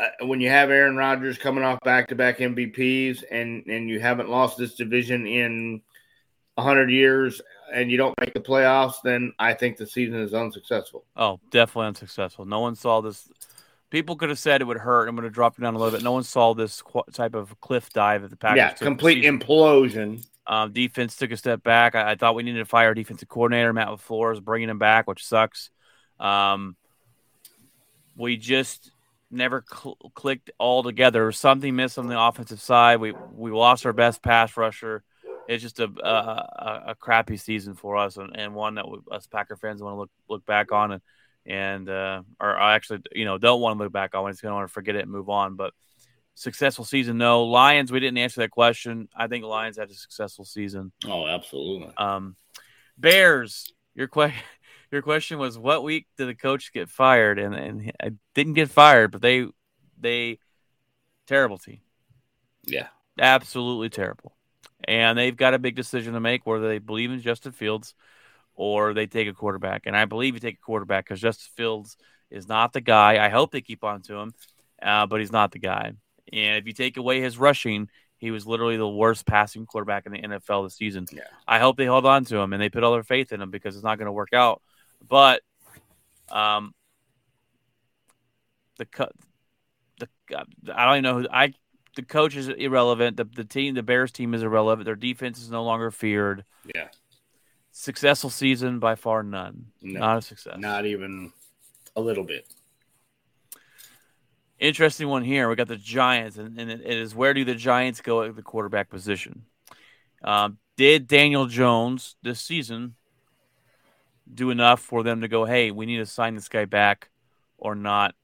[SPEAKER 3] uh, when you have Aaron Rodgers coming off back-to-back MVPs and and you haven't lost this division in 100 years and you don't make the playoffs, then I think the season is unsuccessful.
[SPEAKER 2] Oh, definitely unsuccessful. No one saw this. People could have said it would hurt. I'm going to drop it down a little bit. No one saw this qu- type of cliff dive at the Packers.
[SPEAKER 3] yeah, complete implosion.
[SPEAKER 2] Um, defense took a step back. I, I thought we needed to fire our defensive coordinator, Matt LaFleur, is bringing him back, which sucks. Um, we just never cl- clicked all together. Something missed on the offensive side. We we lost our best pass rusher. It's just a a, a, a crappy season for us, and, and one that we, us Packer fans want to look look back on, and and uh, or I actually you know don't want to look back on. It's going to want to forget it and move on, but successful season. No Lions. We didn't answer that question. I think Lions had a successful season.
[SPEAKER 3] Oh, absolutely.
[SPEAKER 2] Um, Bears. Your question. Your question was what week did the coach get fired? And and I didn't get fired, but they they terrible team,
[SPEAKER 3] Yeah.
[SPEAKER 2] absolutely terrible, and they've got a big decision to make whether they believe in Justin Fields or they take a quarterback. And I believe you take a quarterback because Justin Fields is not the guy. I hope they keep on to him, uh, but he's not the guy. And if you take away his rushing, he was literally the worst passing quarterback in the NFL this season.
[SPEAKER 3] Yeah.
[SPEAKER 2] I hope they hold on to him and they put all their faith in him because it's not going to work out. But um, the the I don't even know who I the coach is irrelevant. The the team, the Bears team is irrelevant. Their defense is no longer feared.
[SPEAKER 3] Yeah.
[SPEAKER 2] Successful season by far none.
[SPEAKER 3] No.
[SPEAKER 2] Not a success.
[SPEAKER 3] Not even a little bit.
[SPEAKER 2] Interesting one here. We got the Giants, and, and it is where do the Giants go at the quarterback position? Um, did Daniel Jones this season do enough for them to go, hey, we need to sign this guy back or not?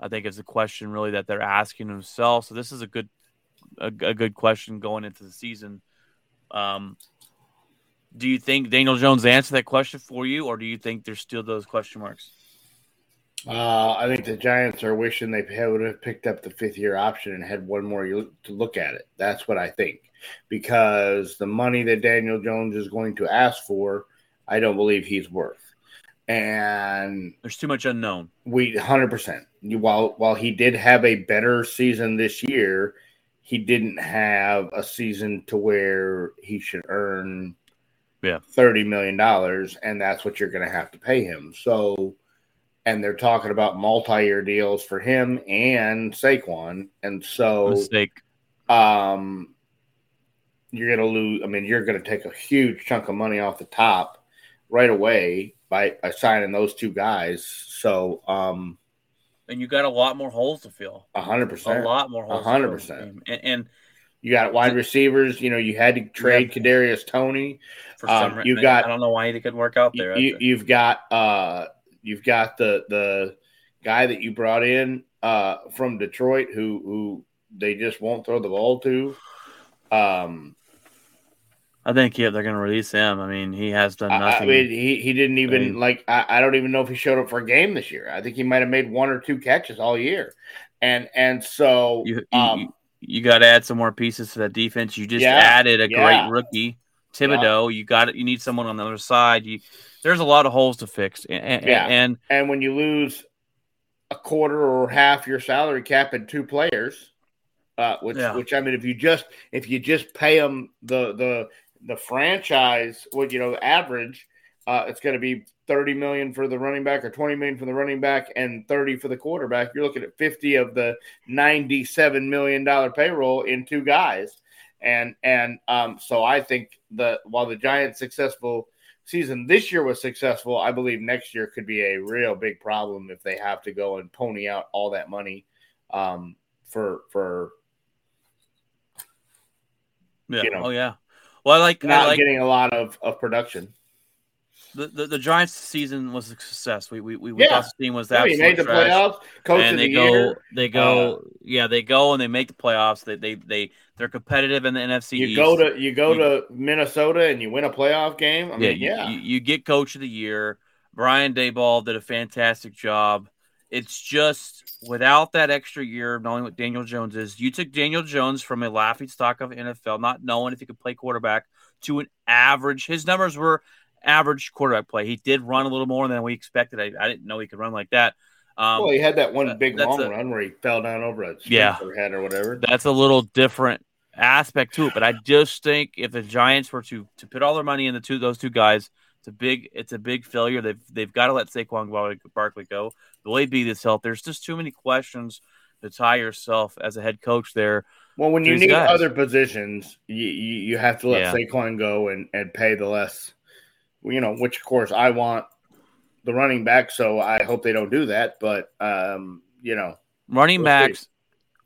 [SPEAKER 2] I think is a question really that they're asking themselves. So this is a good a, a good question going into the season. Um, do you think Daniel Jones answered that question for you, or do you think there's still those question marks?
[SPEAKER 3] Uh, I think the Giants are wishing they would have picked up the fifth year option and had one more year to look at it. That's what I think. Because the money that Daniel Jones is going to ask for, I don't believe he's worth. And
[SPEAKER 2] There's too much unknown.
[SPEAKER 3] we 100%. While while he did have a better season this year, he didn't have a season to where he should earn
[SPEAKER 2] Yeah.
[SPEAKER 3] 30 million dollars and that's what you're going to have to pay him. So and they're talking about multi-year deals for him and Saquon and so
[SPEAKER 2] Mistake.
[SPEAKER 3] um you're going to lose I mean you're going to take a huge chunk of money off the top right away by, by signing those two guys. So um
[SPEAKER 2] and you got a lot more holes to fill.
[SPEAKER 3] a hundred percent.
[SPEAKER 2] A lot more holes. to
[SPEAKER 3] hundred percent.
[SPEAKER 2] And, and
[SPEAKER 3] You got wide receivers. You know, you had to trade Kadarius Toney.
[SPEAKER 2] for
[SPEAKER 3] Um, you got-
[SPEAKER 2] I don't know why he couldn't work out there.
[SPEAKER 3] You, have got uh, you've got the the guy that you brought in uh, from Detroit who who they just won't throw the ball to. Um,
[SPEAKER 2] I think yeah, they're going to release him. I mean, he has done
[SPEAKER 3] I,
[SPEAKER 2] nothing.
[SPEAKER 3] I mean, he, he didn't even
[SPEAKER 2] I mean-
[SPEAKER 3] like. I, I don't even know if he showed up for a game this year. I think he might have made one or two catches all year, and and so
[SPEAKER 2] you you,
[SPEAKER 3] um,
[SPEAKER 2] you got to add some more pieces to that defense. You just
[SPEAKER 3] Yeah,
[SPEAKER 2] added a
[SPEAKER 3] yeah.
[SPEAKER 2] great rookie, Thibodeaux. You got it. You need someone on the other side. You there's a lot of holes to fix. And,
[SPEAKER 3] Yeah.
[SPEAKER 2] and
[SPEAKER 3] And when you lose a quarter or half your salary cap in two players, uh, which
[SPEAKER 2] Yeah.
[SPEAKER 3] which I mean, if you just if you just pay them the the the franchise, what you know, average, uh, it's going to be thirty million for the running back or twenty million for the running back and thirty for the quarterback. You're looking at fifty of the ninety-seven million dollar payroll in two guys, and and um, so I think that while the Giants' successful season this year was successful, I believe next year could be a real big problem if they have to go and pony out all that money um, for for
[SPEAKER 2] yeah,
[SPEAKER 3] you know,
[SPEAKER 2] oh yeah. Well, I like I
[SPEAKER 3] not
[SPEAKER 2] like
[SPEAKER 3] getting a lot of, of production.
[SPEAKER 2] The, the the Giants season was a success. We we we,
[SPEAKER 3] Yeah.
[SPEAKER 2] thought the team was
[SPEAKER 3] Yeah, he made the
[SPEAKER 2] trash.
[SPEAKER 3] playoffs, coach
[SPEAKER 2] and
[SPEAKER 3] of
[SPEAKER 2] they
[SPEAKER 3] the
[SPEAKER 2] go,
[SPEAKER 3] year. Uh,
[SPEAKER 2] they go, yeah, they go and they make the playoffs. They they they they're competitive in the NFC.
[SPEAKER 3] You
[SPEAKER 2] East.
[SPEAKER 3] go to you go
[SPEAKER 2] You-
[SPEAKER 3] to Minnesota and you win a playoff game. I
[SPEAKER 2] yeah,
[SPEAKER 3] mean, yeah,
[SPEAKER 2] You, you get coach of the year. Brian Daboll did a fantastic job, It's just without that extra year of knowing what Daniel Jones is, you took Daniel Jones from a laughing stock of NFL, not knowing if he could play quarterback, to an average. His numbers were average quarterback play. He did run a little more than we expected. I, I didn't know he could run like that. Um,
[SPEAKER 3] well, he had that one big long
[SPEAKER 2] a-
[SPEAKER 3] run where he fell down over a
[SPEAKER 2] Yeah.
[SPEAKER 3] head or whatever.
[SPEAKER 2] that's a little different aspect to it. But I just think if the Giants were to to put all their money into two those two guys, it's a big it's a big failure. They've they've got to let Saquon Bar- Barkley go. Will he be this health? There's just too many questions to tie yourself as a head coach there.
[SPEAKER 3] Well, when you need
[SPEAKER 2] guys.
[SPEAKER 3] other positions, you, you, you have to let
[SPEAKER 2] Yeah.
[SPEAKER 3] Saquon go and, and pay the less, you know, which of course I want the running back, so I hope they don't do that. But, um, you know,
[SPEAKER 2] Running
[SPEAKER 3] see.
[SPEAKER 2] backs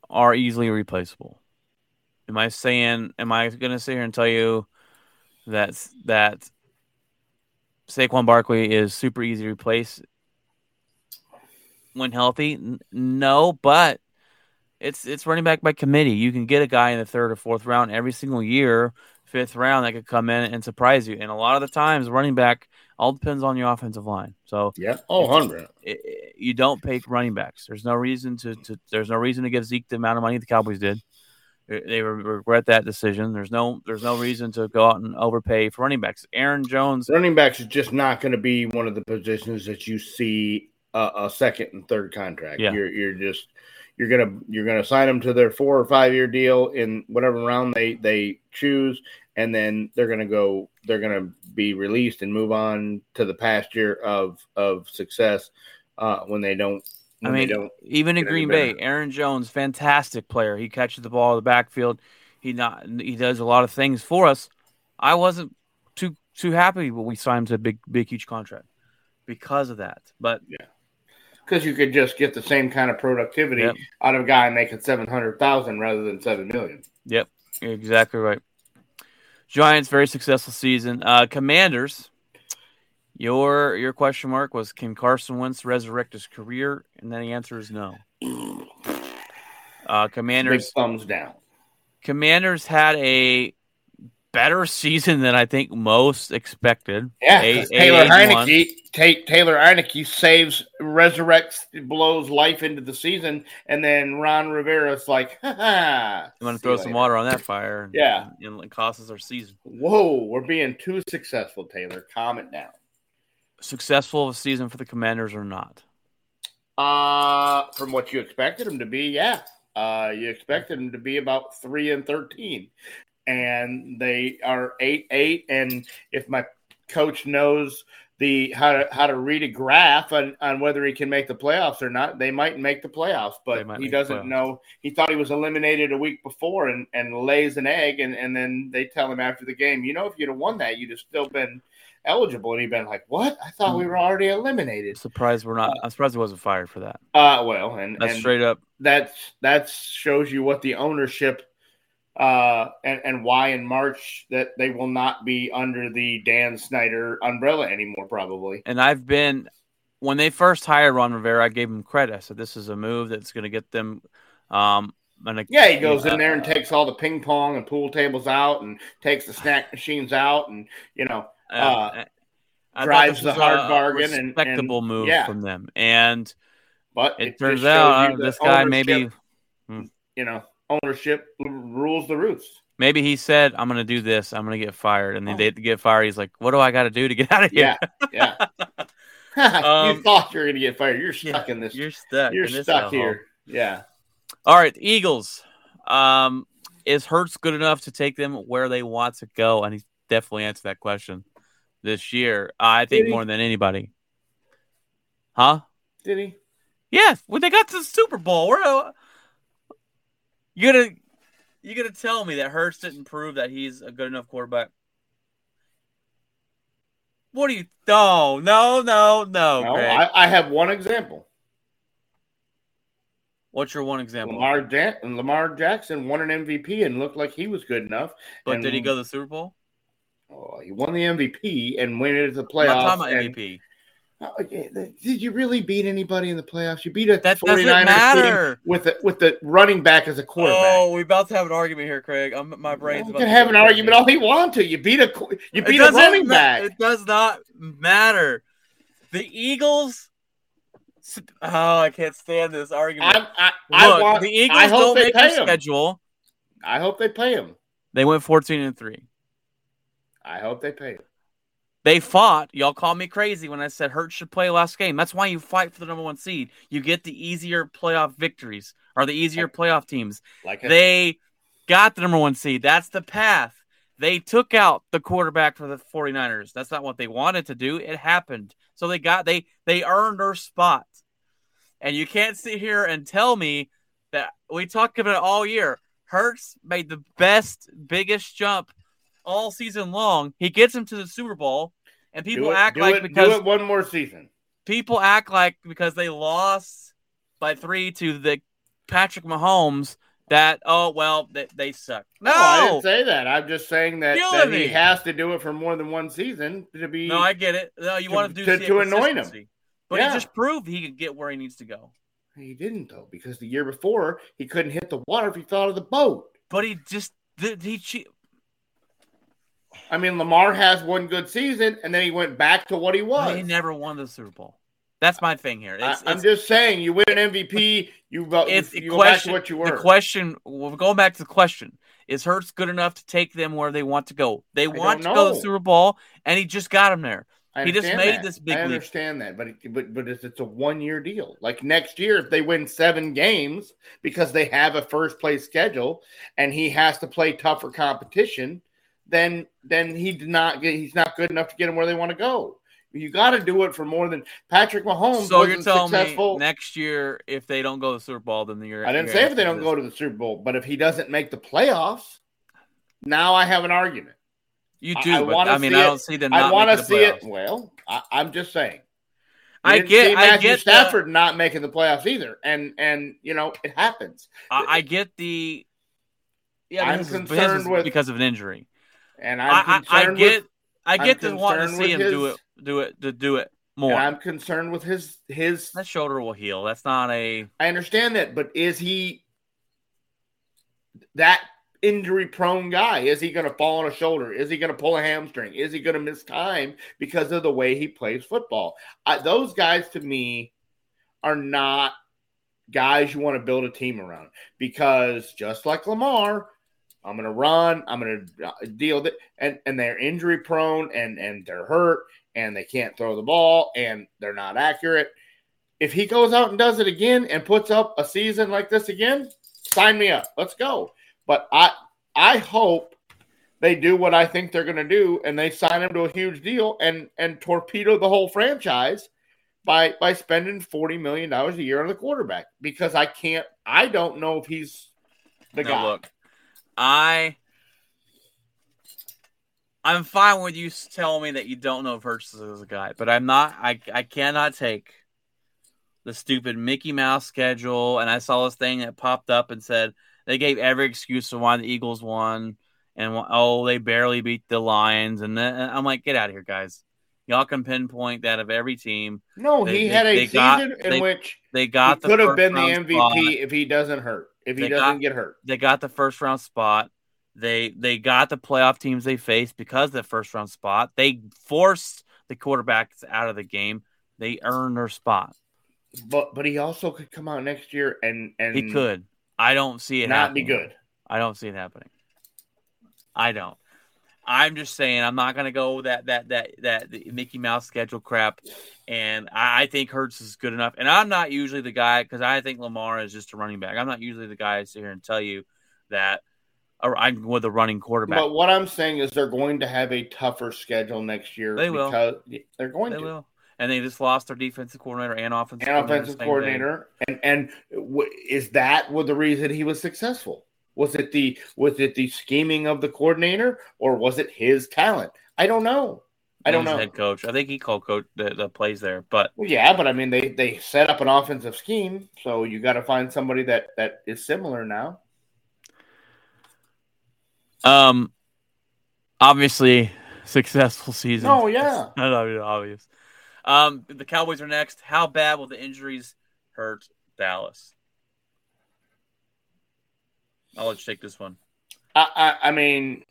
[SPEAKER 2] are easily replaceable. Am I saying? Am I going to sit here and tell you that that Saquon Barkley is super easy to replace when healthy? No, but it's it's running back by committee. You can get a guy in the third or fourth round every single year, fifth round that could come in and surprise you. And a lot of the times, running back all depends on your offensive line. So
[SPEAKER 3] yeah, oh, 100.
[SPEAKER 2] i- i- you don't pay running backs. There's no reason to, to there's no reason to give Zeke the amount of money the Cowboys did. They they regret that decision. There's no there's no reason to go out and overpay for running backs. Aaron Jones,
[SPEAKER 3] Running backs is just not going to be one of the positions that you see a, a second and third contract.
[SPEAKER 2] Yeah.
[SPEAKER 3] You're you're just you're gonna you're gonna sign them to their four or five year deal in whatever round they they choose, and then they're gonna go they're gonna be released and move on to the pasture of of success uh, when they don't.
[SPEAKER 2] I mean,
[SPEAKER 3] they don't.
[SPEAKER 2] even in Green Bay. Aaron Jones, fantastic player. He catches the ball in the backfield. He not he does a lot of things for us. I wasn't too too happy when we signed him to a big big huge contract because of that. But
[SPEAKER 3] Because you could just get the same kind of productivity
[SPEAKER 2] Yep.
[SPEAKER 3] out of a guy making seven hundred thousand rather than seven million.
[SPEAKER 2] Yep, you're exactly right. Giants very successful season. Uh, Commanders, your your question mark was can Carson Wentz resurrect his career? And then the answer is no. Uh,
[SPEAKER 3] Big
[SPEAKER 2] Commanders
[SPEAKER 3] thumbs down.
[SPEAKER 2] Commanders had a better season than I think most expected.
[SPEAKER 3] Yeah,
[SPEAKER 2] A-
[SPEAKER 3] Taylor
[SPEAKER 2] A- 81.
[SPEAKER 3] Heineke, Ta- Taylor Heineke saves, resurrects, blows life into the season, and then Ron Rivera's like, ha ha.
[SPEAKER 2] I'm going to throw some
[SPEAKER 3] later."
[SPEAKER 2] water on that fire. And,
[SPEAKER 3] Yeah.
[SPEAKER 2] and, it costs us our season.
[SPEAKER 3] Whoa, we're being too successful, Taylor. Calm it down.
[SPEAKER 2] Successful of a season for the Commanders or not?
[SPEAKER 3] Uh, from what you expected them to be, yeah. Uh, you expected them to be about three and thirteen, and they are eight eight. And if my coach knows the how to how to read a graph on, on whether he can make the playoffs or not, they might make the playoffs. But he doesn't know. He thought he was eliminated a week before, and and lays an egg, and and then they tell him after the game, you know, if you'd have won that, you'd have still been eligible. And he'd been like, "What? I thought we were already eliminated."
[SPEAKER 2] Surprised we're not. I'm surprised he wasn't fired for that.
[SPEAKER 3] Uh, well, and
[SPEAKER 2] That's
[SPEAKER 3] and
[SPEAKER 2] straight up.
[SPEAKER 3] that's that shows you what the ownership uh and, and why in March that they will not be under the Dan Snyder umbrella anymore, probably.
[SPEAKER 2] And I've been when they first hired Ron Rivera, I gave him credit. I said this is a move that's going to get them. Um, and
[SPEAKER 3] Yeah, he goes in there and
[SPEAKER 2] uh,
[SPEAKER 3] takes all the ping pong and pool tables out and takes the snack machines out and you know
[SPEAKER 2] uh,
[SPEAKER 3] uh, drives the hard bargain and-
[SPEAKER 2] respectable
[SPEAKER 3] and-
[SPEAKER 2] move
[SPEAKER 3] yeah.
[SPEAKER 2] from them. And
[SPEAKER 3] but
[SPEAKER 2] it,
[SPEAKER 3] just
[SPEAKER 2] turns out uh, this guy maybe
[SPEAKER 3] you know ownership rules the roost.
[SPEAKER 2] maybe he said I'm going to do this. I'm going to get fired, and then
[SPEAKER 3] Oh.
[SPEAKER 2] they get fired. He's like, what do I got to do to get out of here?
[SPEAKER 3] Yeah, yeah.
[SPEAKER 2] Um,
[SPEAKER 3] you thought you were gonna get fired. You're
[SPEAKER 2] Yeah,
[SPEAKER 3] stuck in this.
[SPEAKER 2] You're stuck.
[SPEAKER 3] You're stuck here. Yeah.
[SPEAKER 2] All right, Eagles. Um, is Hurts good enough to take them where they want to go? And he definitely answered that question this year. I think more than anybody. Huh?
[SPEAKER 3] Did he?
[SPEAKER 2] Yes. When they got to the Super Bowl, where uh, you gonna you gonna tell me that Hurts didn't prove that he's a good enough quarterback? What do you? No, no, no, no.
[SPEAKER 3] No, I, I have one example.
[SPEAKER 2] What's your one example?
[SPEAKER 3] Lamar ja- Lamar Jackson won an MVP and looked like he was good enough.
[SPEAKER 2] but
[SPEAKER 3] and-
[SPEAKER 2] did he go to the Super Bowl?
[SPEAKER 3] Oh, he won the MVP and went into the playoffs.
[SPEAKER 2] I'm not talking about MVP.
[SPEAKER 3] Oh, Did you really beat anybody in the playoffs? You beat a
[SPEAKER 2] That
[SPEAKER 3] 49ers
[SPEAKER 2] doesn't
[SPEAKER 3] team with the, with the running back as a quarterback.
[SPEAKER 2] Oh, we're about to have an argument here, Craig. I'm, my brain's
[SPEAKER 3] you
[SPEAKER 2] about
[SPEAKER 3] can
[SPEAKER 2] to
[SPEAKER 3] have an argument all he want to. You beat a you beat a running back.
[SPEAKER 2] It does not matter. The Eagles Oh, I can't stand this argument.
[SPEAKER 3] I, I, I
[SPEAKER 2] Look,
[SPEAKER 3] want.
[SPEAKER 2] the Eagles don't
[SPEAKER 3] they
[SPEAKER 2] make
[SPEAKER 3] pay
[SPEAKER 2] their
[SPEAKER 3] him.
[SPEAKER 2] schedule.
[SPEAKER 3] I hope they pay him.
[SPEAKER 2] They went 14 and 3.
[SPEAKER 3] I hope they pay him.
[SPEAKER 2] They fought. Y'all called me crazy when I said Hurts should play last game. That's why you fight for the number one seed. You get the easier playoff victories or the easier playoff teams.
[SPEAKER 3] Like
[SPEAKER 2] They got the number one seed. That's the path. They took out the quarterback for the 49ers. That's not what they wanted to do. It happened. So they got they they earned their spot. And you can't sit here and tell me that we talked about it all year. Hurts made the best, biggest jump all season long. He gets him to the Super Bowl, and people
[SPEAKER 3] it,
[SPEAKER 2] act like
[SPEAKER 3] it,
[SPEAKER 2] because
[SPEAKER 3] one more season.
[SPEAKER 2] people act like because they lost by three to the Patrick Mahomes that oh well they, they suck. No,
[SPEAKER 3] I didn't say that. I'm just saying that, that he has to do it for more than one season to be.
[SPEAKER 2] no, I get it. No, you
[SPEAKER 3] To-
[SPEAKER 2] want to do
[SPEAKER 3] to- to anoint him.
[SPEAKER 2] but
[SPEAKER 3] Yeah.
[SPEAKER 2] he just proved he could get where he needs to go.
[SPEAKER 3] He didn't though, because the year before he couldn't hit the water if he thought of the boat.
[SPEAKER 2] But he just he che-
[SPEAKER 3] I mean, Lamar has one good season, and then he went back to what he was.
[SPEAKER 2] he never won the Super Bowl. That's my thing here.
[SPEAKER 3] I,
[SPEAKER 2] It's,
[SPEAKER 3] I'm just saying, you win an MVP, you go, you,
[SPEAKER 2] it's
[SPEAKER 3] you go back to
[SPEAKER 2] question.
[SPEAKER 3] what you were.
[SPEAKER 2] The question. Well, going back to the question: Is Hurts good enough to take them where they want to go? They want to
[SPEAKER 3] don't
[SPEAKER 2] go to the. Super Bowl, and he just got them there.
[SPEAKER 3] I
[SPEAKER 2] he just made
[SPEAKER 3] that.
[SPEAKER 2] this big
[SPEAKER 3] I
[SPEAKER 2] leap.
[SPEAKER 3] understand that, but it, but but it's, it's a one year deal. Like next year, if they win seven games because they have a first place schedule, and he has to play tougher competition, then then he did not get. He's not good enough to get them where they want to go. You got to do it for more than Patrick Mahomes.
[SPEAKER 2] So you're telling
[SPEAKER 3] successful.
[SPEAKER 2] me next year, if they don't go to the Super Bowl, then you're.
[SPEAKER 3] I didn't
[SPEAKER 2] you're
[SPEAKER 3] say if they don't go to the Super Bowl, but if he doesn't make the playoffs, now I have an argument.
[SPEAKER 2] You
[SPEAKER 3] I-
[SPEAKER 2] do,
[SPEAKER 3] I wanna
[SPEAKER 2] I mean, I
[SPEAKER 3] it.
[SPEAKER 2] don't see them.
[SPEAKER 3] I want to
[SPEAKER 2] the
[SPEAKER 3] see it.
[SPEAKER 2] playoffs.
[SPEAKER 3] Well, I, I'm just saying.
[SPEAKER 2] I get- I get the-
[SPEAKER 3] Stafford not making the playoffs either, and and you know it happens.
[SPEAKER 2] I, I get the. Yeah,
[SPEAKER 3] I'm
[SPEAKER 2] this is- his
[SPEAKER 3] concerned with-
[SPEAKER 2] because of an injury.
[SPEAKER 3] And
[SPEAKER 2] I,
[SPEAKER 3] I'm
[SPEAKER 2] I, I
[SPEAKER 3] concerned
[SPEAKER 2] get,
[SPEAKER 3] with,
[SPEAKER 2] I
[SPEAKER 3] I'm
[SPEAKER 2] get the wanting to see him
[SPEAKER 3] with
[SPEAKER 2] do it, do it, to do it more.
[SPEAKER 3] I'm concerned with his his.
[SPEAKER 2] That shoulder will heal. That's not a.
[SPEAKER 3] I understand that, but is he that injury prone guy? Is he going to fall on a shoulder? Is he going to pull a hamstring? Is he going to miss time because of the way he plays football? I, those guys to me are not guys you want to build a team around because just like Lamar, I'm going to run, I'm going to uh, deal with it, and and they're injury prone and and they're hurt and they can't throw the ball and they're not accurate. If he goes out and does it again and puts up a season like this again, sign me up. Let's go. But I I hope they do what I think they're going to do and they sign him to a huge deal and and torpedo the whole franchise by by spending 40 million dollars a year on the quarterback because I can't I don't know if he's the
[SPEAKER 2] No,
[SPEAKER 3] guy.
[SPEAKER 2] look, I. I'm fine with you telling me that you don't know if Hurts is a guy, but I'm not. I I cannot take the stupid Mickey Mouse schedule. And I saw this thing that popped up and said they gave every excuse to why the Eagles won, and oh they barely beat the Lions, and then and I'm like, get out of here, guys. Y'all can pinpoint that of every team.
[SPEAKER 3] No,
[SPEAKER 2] They-
[SPEAKER 3] he
[SPEAKER 2] they-
[SPEAKER 3] had a
[SPEAKER 2] they got-
[SPEAKER 3] season in
[SPEAKER 2] they
[SPEAKER 3] which
[SPEAKER 2] They
[SPEAKER 3] he
[SPEAKER 2] got the
[SPEAKER 3] could have been the MVP
[SPEAKER 2] spot.
[SPEAKER 3] if he doesn't hurt. If he
[SPEAKER 2] They
[SPEAKER 3] doesn't
[SPEAKER 2] got-
[SPEAKER 3] get hurt.
[SPEAKER 2] they got the first round spot. They they got the playoff teams they faced because of the first round spot. They forced the quarterbacks out of the game. They earned their spot.
[SPEAKER 3] But but he also could come out next year and and
[SPEAKER 2] He could. I don't see it
[SPEAKER 3] not be good.
[SPEAKER 2] I don't see it happening. I don't. I'm just saying I'm not gonna go that that that that the Mickey Mouse schedule crap, and I, I think Hurts is good enough. And I'm not usually the guy because I think Lamar is just a running back. I'm not usually the guy to sit here and tell you that or I'm with a running quarterback.
[SPEAKER 3] But what I'm saying is they're going to have a tougher schedule next year
[SPEAKER 2] They will.
[SPEAKER 3] because they're going
[SPEAKER 2] They
[SPEAKER 3] to.
[SPEAKER 2] will. And they just lost their defensive coordinator and offensive
[SPEAKER 3] And
[SPEAKER 2] coordinator.
[SPEAKER 3] offensive coordinator, and and w- is that was the reason he was successful? Was it the was it the scheming of the coordinator, or was it his talent? I don't know. I don't know.
[SPEAKER 2] Head coach. I think he called coach the, the plays there, but
[SPEAKER 3] Well, yeah, but I mean, they they set up an offensive scheme, so you got to find somebody that that is similar now.
[SPEAKER 2] um, obviously successful season.
[SPEAKER 3] Oh, yeah.
[SPEAKER 2] It's obvious. Um, the Cowboys are next. How bad will the injuries hurt Dallas? I'll let you take this one.
[SPEAKER 3] I, I, I mean,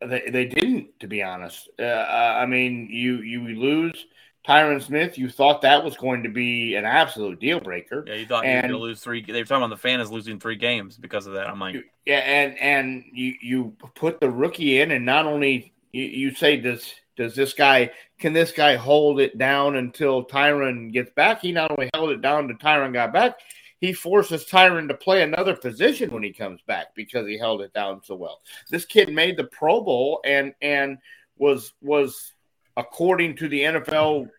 [SPEAKER 3] they they didn't, to be honest. Uh, I mean, you you lose Tyron Smith, you thought that was going to be an absolute deal breaker.
[SPEAKER 2] Yeah, you thought you were going to lose three. They were talking about the fan is losing three games because of that. I'm like,
[SPEAKER 3] Yeah, and and you you put the rookie in, and not only you, you say does does this guy can this guy hold it down until Tyron gets back? He not only held it down until Tyron got back, he forces Tyron to play another position when he comes back because he held it down so well. This kid made the Pro Bowl and and was was according to the NFL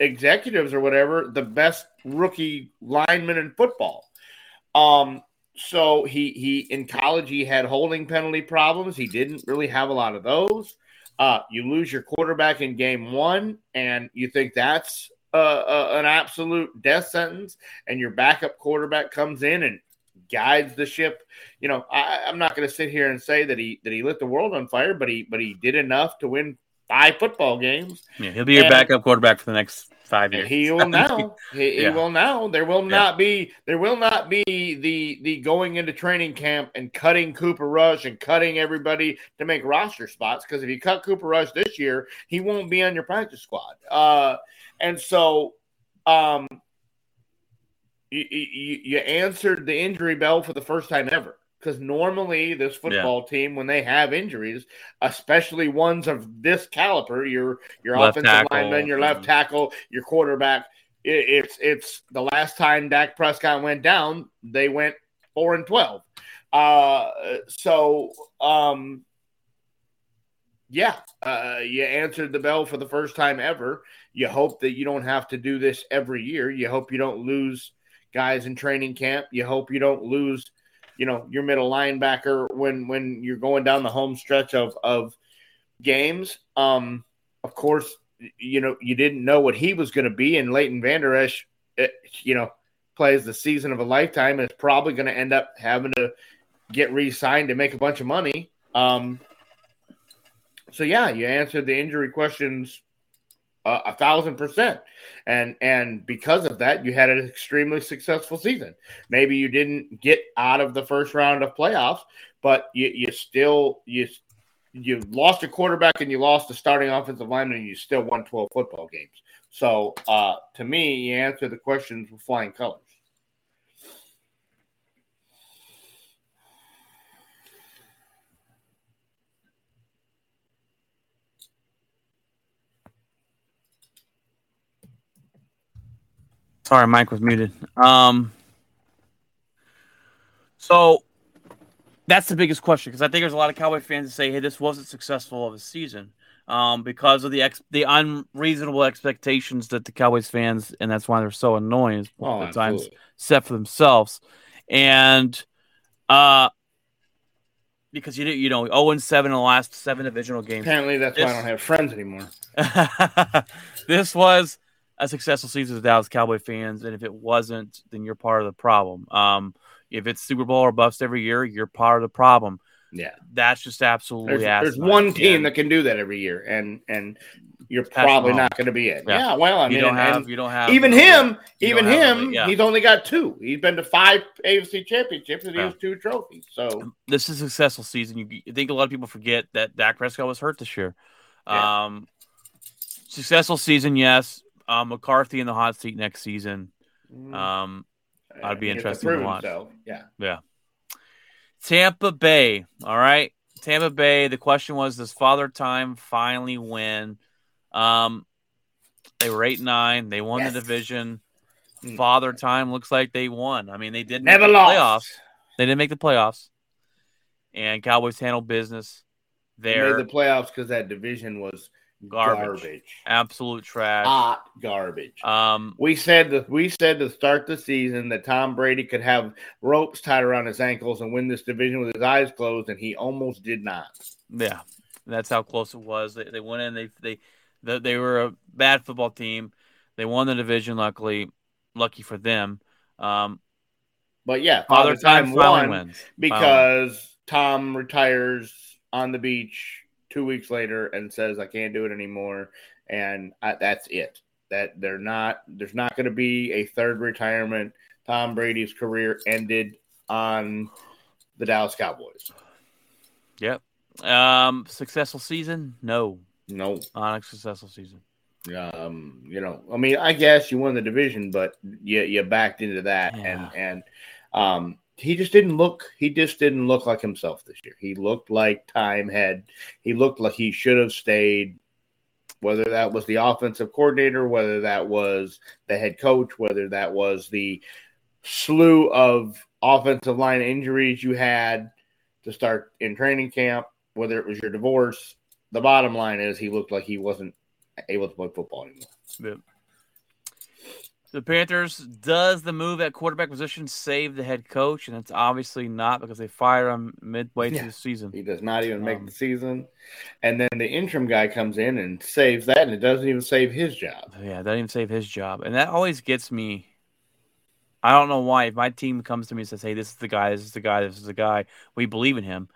[SPEAKER 3] executives or whatever the best rookie lineman in football. Um, so he he in college he had holding penalty problems. He didn't really have a lot of those. Uh, you lose your quarterback in game one, and you think that's uh, an absolute death sentence, and your backup quarterback comes in and guides the ship. You know, I, I'm not going to sit here and say that he that he lit the world on fire, but he but he did enough to win five football games.
[SPEAKER 2] yeah, he'll be your backup quarterback for the next five years.
[SPEAKER 3] He will now. He, he will now. There will
[SPEAKER 2] Yeah.
[SPEAKER 3] not be. There will not be the the going into training camp and cutting Cooper Rush and cutting everybody to make roster spots. Because if you cut Cooper Rush this year, he won't be on your practice squad. Uh, and so, um, you, you you answered the injury bell for the first time ever. Because normally, this football team, when they have injuries, especially ones of this caliber, your your
[SPEAKER 2] Left
[SPEAKER 3] offensive
[SPEAKER 2] tackle,
[SPEAKER 3] lineman, your left
[SPEAKER 2] mhm.
[SPEAKER 3] tackle, your quarterback, it, it's it's the last time Dak Prescott went down, they went four and twelve. Uh, so um, yeah, uh, you answered the bell for the first time ever. You hope that you don't have to do this every year. You hope you don't lose guys in training camp. You hope you don't lose, you know, your middle linebacker when when you're going down the home stretch of of games. Um, of course, you know you didn't know what he was going to be, and Leighton Vander Esch, eh, you know, plays the season of a lifetime and is probably going to end up having to get re-signed to make a bunch of money. Um, so yeah, you answered the injury questions a thousand percent, and and because of that, you had an extremely successful season. Maybe you didn't get out of the first round of playoffs, but you, you still you you lost a quarterback and you lost a starting offensive lineman, and you still won twelve football games. So uh, to me, you answer the questions with flying colors.
[SPEAKER 2] Sorry, Mike was muted. Um, so that's the biggest question because I think there's a lot of Cowboy fans that say, "Hey, this wasn't successful of a season um, because of the ex- the unreasonable expectations that the Cowboys fans, and that's why they're so annoying
[SPEAKER 3] Oh,
[SPEAKER 2] at times set for themselves." And uh, because you you know, zero and seven in the last seven divisional games.
[SPEAKER 3] Apparently, that's why I don't have friends anymore.
[SPEAKER 2] this was a successful season for Dallas Cowboy fans, and if it wasn't, then you're part of the problem. Um, if it's Super Bowl or bust every year, you're part of the problem.
[SPEAKER 3] Yeah,
[SPEAKER 2] That's just absolutely
[SPEAKER 3] there's, there's one team
[SPEAKER 2] And
[SPEAKER 3] that can do that every year, and and you're probably not going to be it.
[SPEAKER 2] Yeah.
[SPEAKER 3] Yeah, well, I mean,
[SPEAKER 2] you don't have you don't have
[SPEAKER 3] even him, even him,
[SPEAKER 2] yeah.
[SPEAKER 3] he's only got two. He's been to five AFC championships and he has two trophies. So
[SPEAKER 2] This is a successful season. You I think a lot of people forget that Dak Prescott was hurt this year.
[SPEAKER 3] Yeah.
[SPEAKER 2] Um, successful season, yes. Um, McCarthy in the hot seat next season. Um, I'd be
[SPEAKER 3] has to
[SPEAKER 2] interested to watch.
[SPEAKER 3] himself. Yeah, yeah.
[SPEAKER 2] Tampa Bay. All right. Tampa Bay. The question was, does Father Time finally win? Um, they were eight nine. They won
[SPEAKER 3] Yes.
[SPEAKER 2] the division.
[SPEAKER 3] Hmm.
[SPEAKER 2] Father Time looks like they won. I mean, they didn't
[SPEAKER 3] never
[SPEAKER 2] make the
[SPEAKER 3] lost.
[SPEAKER 2] playoffs. They didn't make the playoffs. And Cowboys handled business.
[SPEAKER 3] They
[SPEAKER 2] There,
[SPEAKER 3] made the playoffs because that division was
[SPEAKER 2] Garbage.
[SPEAKER 3] garbage,
[SPEAKER 2] absolute trash.
[SPEAKER 3] hot garbage.
[SPEAKER 2] Um,
[SPEAKER 3] We said that we said to start the season that Tom Brady could have ropes tied around his ankles and win this division with his eyes closed, and he almost did not.
[SPEAKER 2] Yeah, that's how close it was. They, they went in. They they they, they were a bad football team. They won the division. Luckily, lucky for them. Um,
[SPEAKER 3] But yeah,
[SPEAKER 2] Father
[SPEAKER 3] Father Time
[SPEAKER 2] Time
[SPEAKER 3] won
[SPEAKER 2] wins
[SPEAKER 3] because Tom retires on the beach two weeks later and says, "I can't do it anymore," and I, that's it. That they're not. There's not going to be a third retirement. Tom Brady's career ended on the Dallas Cowboys. Yep.
[SPEAKER 2] Um, successful season? No,
[SPEAKER 3] No,
[SPEAKER 2] not a successful season.
[SPEAKER 3] Um, you know, I mean, I guess you won the division, but you you backed into that,
[SPEAKER 2] Yeah.
[SPEAKER 3] and and um, he just didn't look. He just didn't look like himself this year. He looked like time had. He looked like he should have stayed. Whether that was the offensive coordinator, whether that was the head coach, whether that was the slew of offensive line injuries you had to start in training camp, whether it was your divorce, the bottom line is he looked like he wasn't able to play football anymore.
[SPEAKER 2] Yep. The Panthers does the move at quarterback position save the head coach, and it's obviously not because they fire him midway
[SPEAKER 3] Yeah.
[SPEAKER 2] through the season.
[SPEAKER 3] He does not even make
[SPEAKER 2] Um,
[SPEAKER 3] the season. And then the interim guy comes in and saves that, and it doesn't even save his job.
[SPEAKER 2] Yeah, that didn't even save his job, and that always gets me. I don't know why. If my team comes to me and says, "Hey, this is the guy. This is the guy. This is the guy," we believe in him.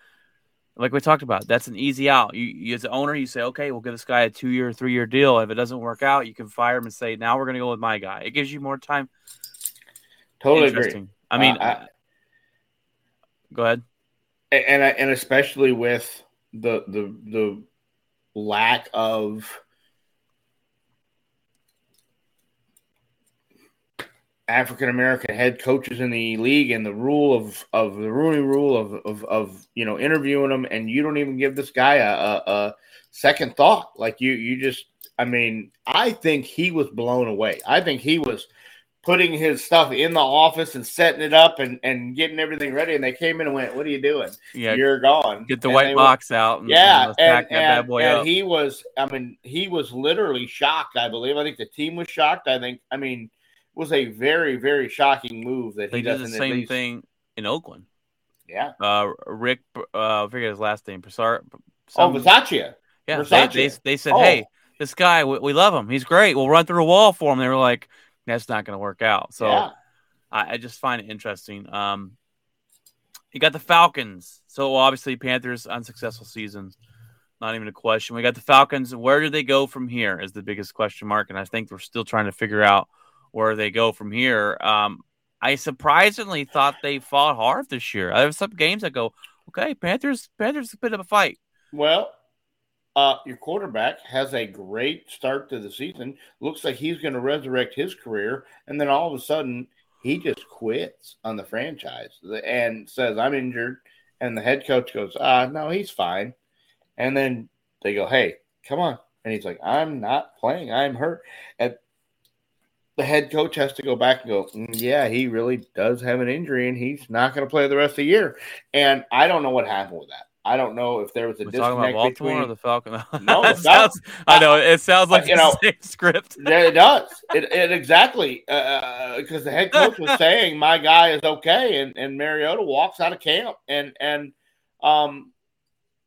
[SPEAKER 2] Like we talked about, that's an easy out. You, you as an owner, you say, "Okay, we'll give this guy a two-year, three-year deal. If it doesn't work out, you can fire him and say, now we're going to go with my guy." It gives you more time.
[SPEAKER 3] Totally agree.
[SPEAKER 2] I mean,
[SPEAKER 3] Uh, I-
[SPEAKER 2] go ahead.
[SPEAKER 3] and and especially with the the the lack of African American head coaches in the league and the rule of of the Rooney rule of of, of you know interviewing them and you don't even give this guy a, a, a second thought like you you just I mean I think he was blown away I think he was putting his stuff in the office and setting it up and and getting everything ready and they came in and went what are you doing
[SPEAKER 2] Yeah,
[SPEAKER 3] you're gone
[SPEAKER 2] get the
[SPEAKER 3] And
[SPEAKER 2] white box out. And,
[SPEAKER 3] yeah,
[SPEAKER 2] and
[SPEAKER 3] and,
[SPEAKER 2] pack that bad
[SPEAKER 3] and, he was. I mean, he was literally shocked. I believe. I think the team was shocked. I think. I mean, was a very, very shocking move that
[SPEAKER 2] they
[SPEAKER 3] he
[SPEAKER 2] did the same
[SPEAKER 3] least-
[SPEAKER 2] thing in Oakland.
[SPEAKER 3] Yeah.
[SPEAKER 2] Uh, Rick, uh, I forget his last name. Broussard.
[SPEAKER 3] Oh,
[SPEAKER 2] some-
[SPEAKER 3] Versace.
[SPEAKER 2] Yeah, they, they, they said,
[SPEAKER 3] Oh.
[SPEAKER 2] "Hey, this guy, we, we love him. He's great. We'll run through a wall for him." They were like, "That's not going to work out." So
[SPEAKER 3] yeah.
[SPEAKER 2] I, I just find it interesting. Um, you got the Falcons. So obviously, Panthers unsuccessful season, not even a question. We got the Falcons. Where do they go from here? Is the biggest question mark, and I think we're still trying to figure out where they go from here. Um, I surprisingly thought they fought hard this year. There were some games that go, okay, Panthers, Panthers, a bit of a fight.
[SPEAKER 3] Well, uh, your quarterback has a great start to the season. Looks like he's going to resurrect his career, and then all of a sudden he just quits on the franchise and says, "I'm injured," and the head coach goes, "Ah, no, he's fine." And then they go, "Hey, come on," and he's like, "I'm not playing. I'm hurt." And the head coach has to go back and go, "Mm, "Yeah, he really does have an injury, and he's not going to play the rest of the year." And I don't know what happened with that. I don't know if there was a
[SPEAKER 2] We're about
[SPEAKER 3] disconnect
[SPEAKER 2] Baltimore
[SPEAKER 3] between
[SPEAKER 2] or the Falcons.
[SPEAKER 3] No,
[SPEAKER 2] it sounds, I know it sounds like
[SPEAKER 3] you know,
[SPEAKER 2] script.
[SPEAKER 3] Yeah, it does. It, it exactly because the head coach was saying my guy is okay, and and Mariota walks out of camp, and and um,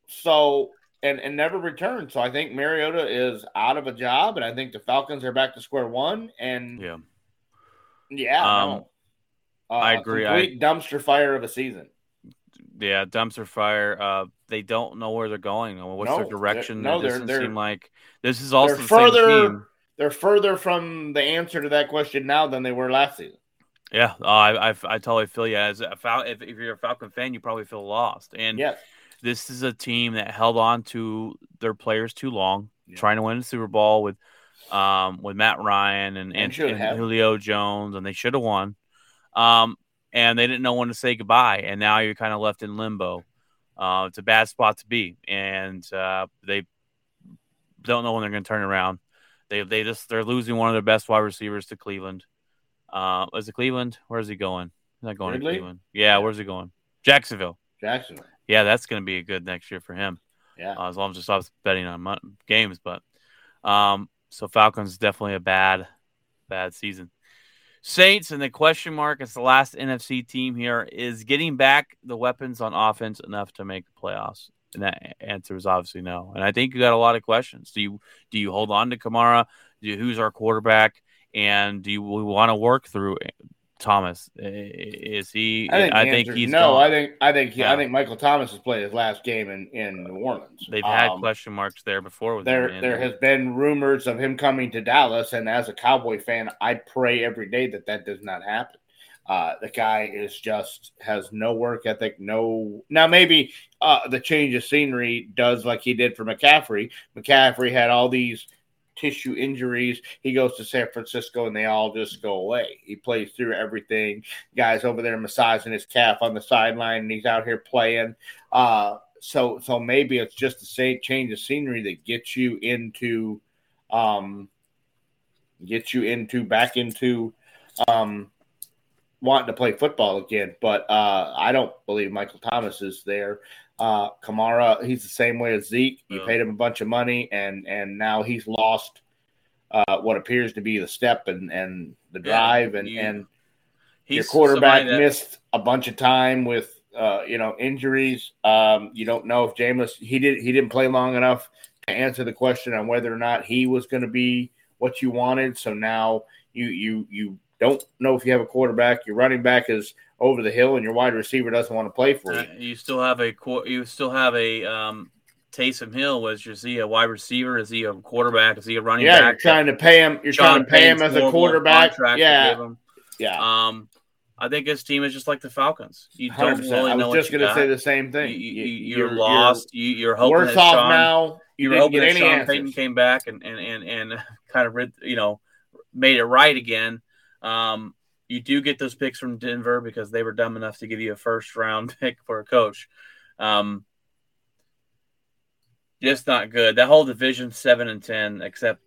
[SPEAKER 3] so and and never returned. So I think Mariota is out of a job, and I think the Falcons are back to square one. And
[SPEAKER 2] Yeah,
[SPEAKER 3] yeah,
[SPEAKER 2] Um,
[SPEAKER 3] no. Uh,
[SPEAKER 2] I agree.
[SPEAKER 3] Complete dumpster fire of a season.
[SPEAKER 2] yeah, dumpster fire. Uh, they don't know where they're going. What's
[SPEAKER 3] No,
[SPEAKER 2] their
[SPEAKER 3] they're-
[SPEAKER 2] direction?
[SPEAKER 3] no, they're- they're-
[SPEAKER 2] seem like this is also
[SPEAKER 3] they're
[SPEAKER 2] the same
[SPEAKER 3] further-
[SPEAKER 2] team.
[SPEAKER 3] They're further from the answer to that question now than they were last season.
[SPEAKER 2] Yeah, uh, I, I I totally feel you. As a Fal- if, if you're a Falcon fan, you probably feel lost. And
[SPEAKER 3] Yes.
[SPEAKER 2] This is a team that held on to their players too long,
[SPEAKER 3] Yeah.
[SPEAKER 2] trying to win the Super Bowl with um with Matt Ryan and,
[SPEAKER 3] And
[SPEAKER 2] and, and. Julio Jones, and they should have won. Um, and they didn't know when to say goodbye, and now you're kind of left in limbo. Uh, it's a bad spot to be, and uh, they don't know when they're going to turn around. They they just they're losing one of their best wide receivers to Cleveland. Uh, is it Cleveland? Where's he going? He's not going
[SPEAKER 3] Ridley?
[SPEAKER 2] to Cleveland. Yeah, where's he going? Jacksonville.
[SPEAKER 3] Jacksonville.
[SPEAKER 2] Yeah, that's going to be a good next year for him.
[SPEAKER 3] Yeah.
[SPEAKER 2] Uh, as long as I stops betting on mon- games, but um, so Falcons definitely a bad, bad season. Saints and the question mark is the last NFC team here is getting back the weapons on offense enough to make the playoffs. And that answer is obviously no. And I think you got a lot of questions. Do you do you hold on to Kamara? Do you, who's our quarterback? And do you we want to work through Thomas? Is he?
[SPEAKER 3] I think, the
[SPEAKER 2] think he's
[SPEAKER 3] no.
[SPEAKER 2] gone.
[SPEAKER 3] I think I think he,
[SPEAKER 2] Yeah.
[SPEAKER 3] I think Michael Thomas has played his last game in, in New Orleans.
[SPEAKER 2] They've had
[SPEAKER 3] Um,
[SPEAKER 2] question marks there before with
[SPEAKER 3] there
[SPEAKER 2] him,
[SPEAKER 3] there has been rumors of him coming to Dallas, and as a Cowboy fan, I pray every day that that does not happen. Uh, the guy is just has no work ethic. No, now maybe uh, the change of scenery does like he did for McCaffrey. McCaffrey had all these tissue injuries. He goes to San Francisco and they all just go away. He plays through everything. Guys over there massaging his calf on the sideline and he's out here playing. Uh, so so maybe it's just the same change of scenery that gets you into um gets you into back into um wanting to play football again. But uh I don't believe Michael Thomas is there. Uh Kamara, he's the same way as Zeke. You
[SPEAKER 2] Yeah.
[SPEAKER 3] paid him a bunch of money and and now he's lost uh what appears to be the step and and the
[SPEAKER 2] Yeah,
[SPEAKER 3] drive and
[SPEAKER 2] you-
[SPEAKER 3] and
[SPEAKER 2] He's
[SPEAKER 3] your quarterback
[SPEAKER 2] that-
[SPEAKER 3] missed a bunch of time with uh, you know injuries. Um, you don't know if Jameis he did he didn't play long enough to answer the question on whether or not he was going to be what you wanted. So now you you you don't know if you have a quarterback. Your running back is over the hill, and your wide receiver doesn't want to play for
[SPEAKER 2] Uh,
[SPEAKER 3] you.
[SPEAKER 2] you still have a you still have a um, Taysom Hill. Was is he a wide receiver? Is he a quarterback? Is he a running
[SPEAKER 3] Yeah,
[SPEAKER 2] back?
[SPEAKER 3] you're trying to pay him. You're
[SPEAKER 2] Sean
[SPEAKER 3] trying to pay him as a quarterback. Yeah,
[SPEAKER 2] him.
[SPEAKER 3] yeah.
[SPEAKER 2] Um, I think his team is just like the Falcons. You don't
[SPEAKER 3] percent.
[SPEAKER 2] really
[SPEAKER 3] I
[SPEAKER 2] know
[SPEAKER 3] was just
[SPEAKER 2] you
[SPEAKER 3] going to say the same thing.
[SPEAKER 2] you,
[SPEAKER 3] You-
[SPEAKER 2] you're, lost. You, you're hoping
[SPEAKER 3] Worse off
[SPEAKER 2] Sean,
[SPEAKER 3] now.
[SPEAKER 2] you
[SPEAKER 3] You
[SPEAKER 2] were hoping that Sean
[SPEAKER 3] answers.
[SPEAKER 2] Payton came back and and and, and kind of rid- you know made it right again. Um, you do get those picks from Denver because they were dumb enough to give you a first round pick for a coach. Um, just not good. That whole division seven and ten, except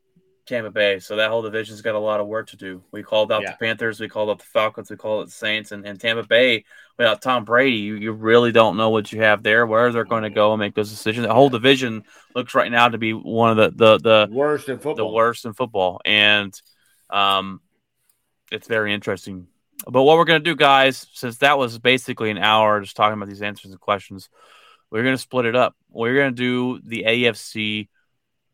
[SPEAKER 2] Tampa Bay. So that whole division's got a lot of work to do. We called out
[SPEAKER 3] Yeah.
[SPEAKER 2] the Panthers, we called out the Falcons, we called out the Saints, and, and Tampa Bay without Tom Brady, you, you really don't know what you have there, where they're going to go and make those decisions. The whole division looks right now to be one of the the the,
[SPEAKER 3] Worst in football.
[SPEAKER 2] the worst in football, and um, it's very interesting. But what we're going to do, guys, since that was basically an hour just talking about these answers and questions, we're going to split it up. We're going to do the AFC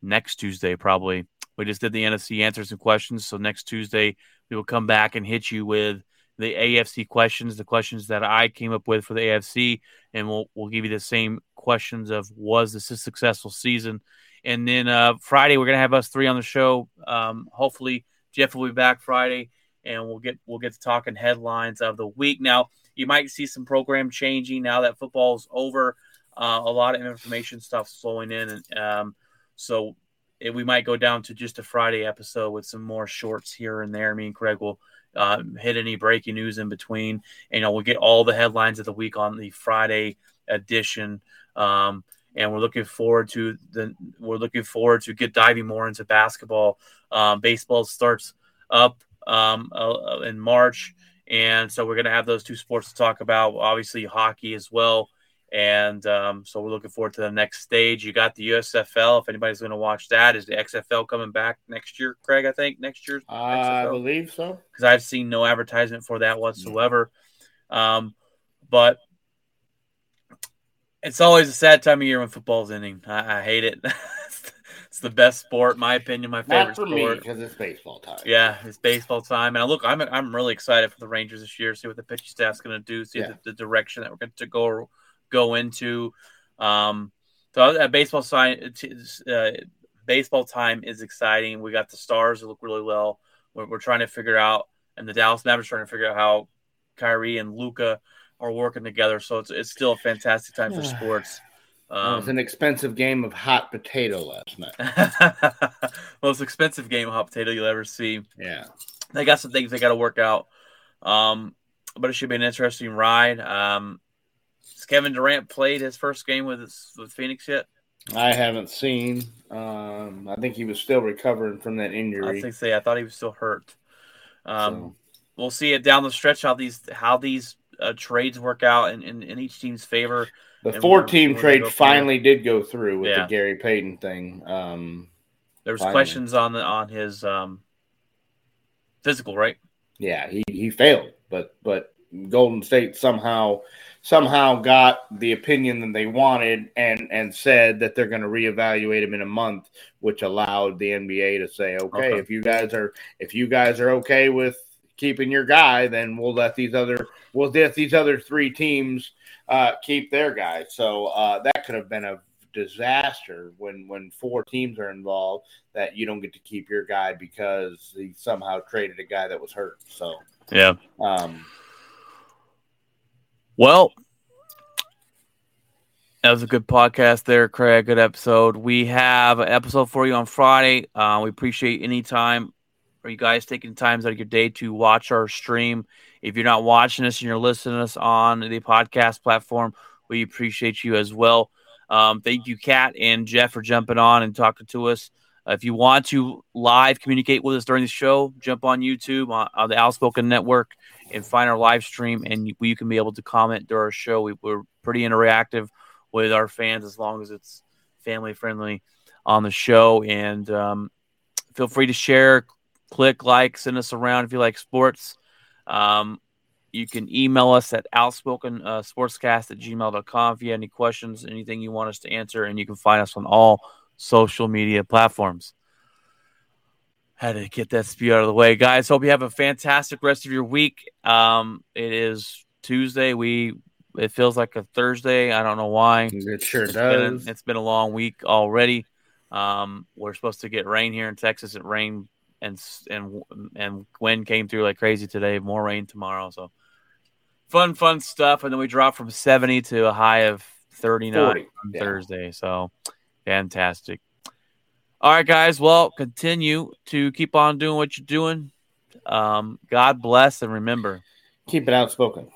[SPEAKER 2] next Tuesday, probably. We just did the NFC answers and questions. So next Tuesday, we will come back and hit you with the AFC questions, the questions that I came up with for the AFC, and we'll we'll give you the same questions of was this a successful season, and then uh, Friday we're gonna have us three on the show. Um, hopefully Jeff will be back Friday, and we'll get we'll get to talking headlines of the week. Now you might see some program changing now that football's over. Uh, a lot of information stuff flowing in, and um, so it, we might go down to just a Friday episode with some more shorts here and there. Me and Craig will uh, hit any breaking news in between. And, you know, we'll get all the headlines of the week on the Friday edition. Um, and we're looking forward to the we're looking forward to get diving more into basketball. Um, baseball starts up um, uh, in March, and so we're going to have those two sports to talk about. Obviously, hockey as well. And um, so we're looking forward to the next stage. You got the USFL. If anybody's going to watch that, is the XFL coming back next year, Craig? I think next year's
[SPEAKER 3] I believe so.
[SPEAKER 2] because I've seen no advertisement for that whatsoever. Um, but it's always a sad time of year when football's ending. I, I hate it. it's the best sport, in my opinion, my favorite
[SPEAKER 3] Not for
[SPEAKER 2] sport.
[SPEAKER 3] because it's baseball time.
[SPEAKER 2] Yeah, it's baseball time, and look, I'm I'm really excited for the Rangers this year. See what the pitching staff's going to do. See
[SPEAKER 3] Yeah.
[SPEAKER 2] the, the direction that we're going to go go into. Um, so uh, baseball sign, uh, baseball time is exciting. We got the stars that look really well. We're, we're trying to figure out, and the Dallas Mavericks trying to figure out how Kyrie and Luka are working together. So it's it's still a fantastic time for sports.
[SPEAKER 3] It was
[SPEAKER 2] Um,
[SPEAKER 3] an expensive game of hot potato last night.
[SPEAKER 2] most expensive game of hot potato you'll ever see.
[SPEAKER 3] Yeah.
[SPEAKER 2] they got some things they got to work out. Um, but it should be an interesting ride. Um, has Kevin Durant played his first game with his, with Phoenix yet?
[SPEAKER 3] I haven't seen. Um, I think he was still recovering from that injury.
[SPEAKER 2] I think so. I thought he was still hurt. Um,
[SPEAKER 3] so.
[SPEAKER 2] We'll see it down the stretch how these how these uh, trades work out in, in, in each team's favor.
[SPEAKER 3] The four team trade finally did go through with
[SPEAKER 2] Yeah.
[SPEAKER 3] the Gary Payton thing. Um,
[SPEAKER 2] There was
[SPEAKER 3] Finally.
[SPEAKER 2] questions on the on his um, physical, right?
[SPEAKER 3] yeah, he, he failed, but but Golden State somehow somehow got the opinion that they wanted and and said that they're going to reevaluate him in a month, which allowed the NBA to say, okay,
[SPEAKER 2] Okay.
[SPEAKER 3] if you guys are if you guys are okay with keeping your guy, then we'll let these other we'll let these other three teams uh, keep their guy. So uh, that could have been a disaster when when four teams are involved that you don't get to keep your guy because he somehow traded a guy that was hurt. So
[SPEAKER 2] Yeah.
[SPEAKER 3] um,
[SPEAKER 2] Well, That was a good podcast there, Craig. Good episode. We have an episode for you on Friday. Uh, we appreciate any time for you guys taking times out of your day to watch our stream. If you're not watching us and you're listening to us on the podcast platform, we appreciate you as well. Um, thank you, Kat and Jeff, for jumping on and talking to us. Uh, if you want to live communicate with us during the show, jump on YouTube on, on the Outspoken Network and find our live stream, and you, you can be able to comment during our show. We, we're pretty interactive with our fans as long as it's family friendly on the show. And um, feel free to share, click like, send us around if you like sports. Um, you can email us at outspoken uh, sportscast at gmail.com if you have any questions, anything you want us to answer, and you can find us on all social media platforms. Had to get that spew out of the way, guys. Hope you have a fantastic rest of your week. Um, it is Tuesday. We it feels like a Thursday. I don't know why.
[SPEAKER 3] It sure
[SPEAKER 2] It's
[SPEAKER 3] does.
[SPEAKER 2] been, it's been a long week already. Um, we're supposed to get rain here in Texas. It rained and and and wind came through like crazy today. More rain tomorrow. So fun, fun stuff. And then we dropped from seventy to a high of thirty nine on
[SPEAKER 3] yeah.
[SPEAKER 2] Thursday. So fantastic. All right, guys. Well, continue to keep on doing what you're doing. Um, God bless and remember.
[SPEAKER 3] Keep it outspoken.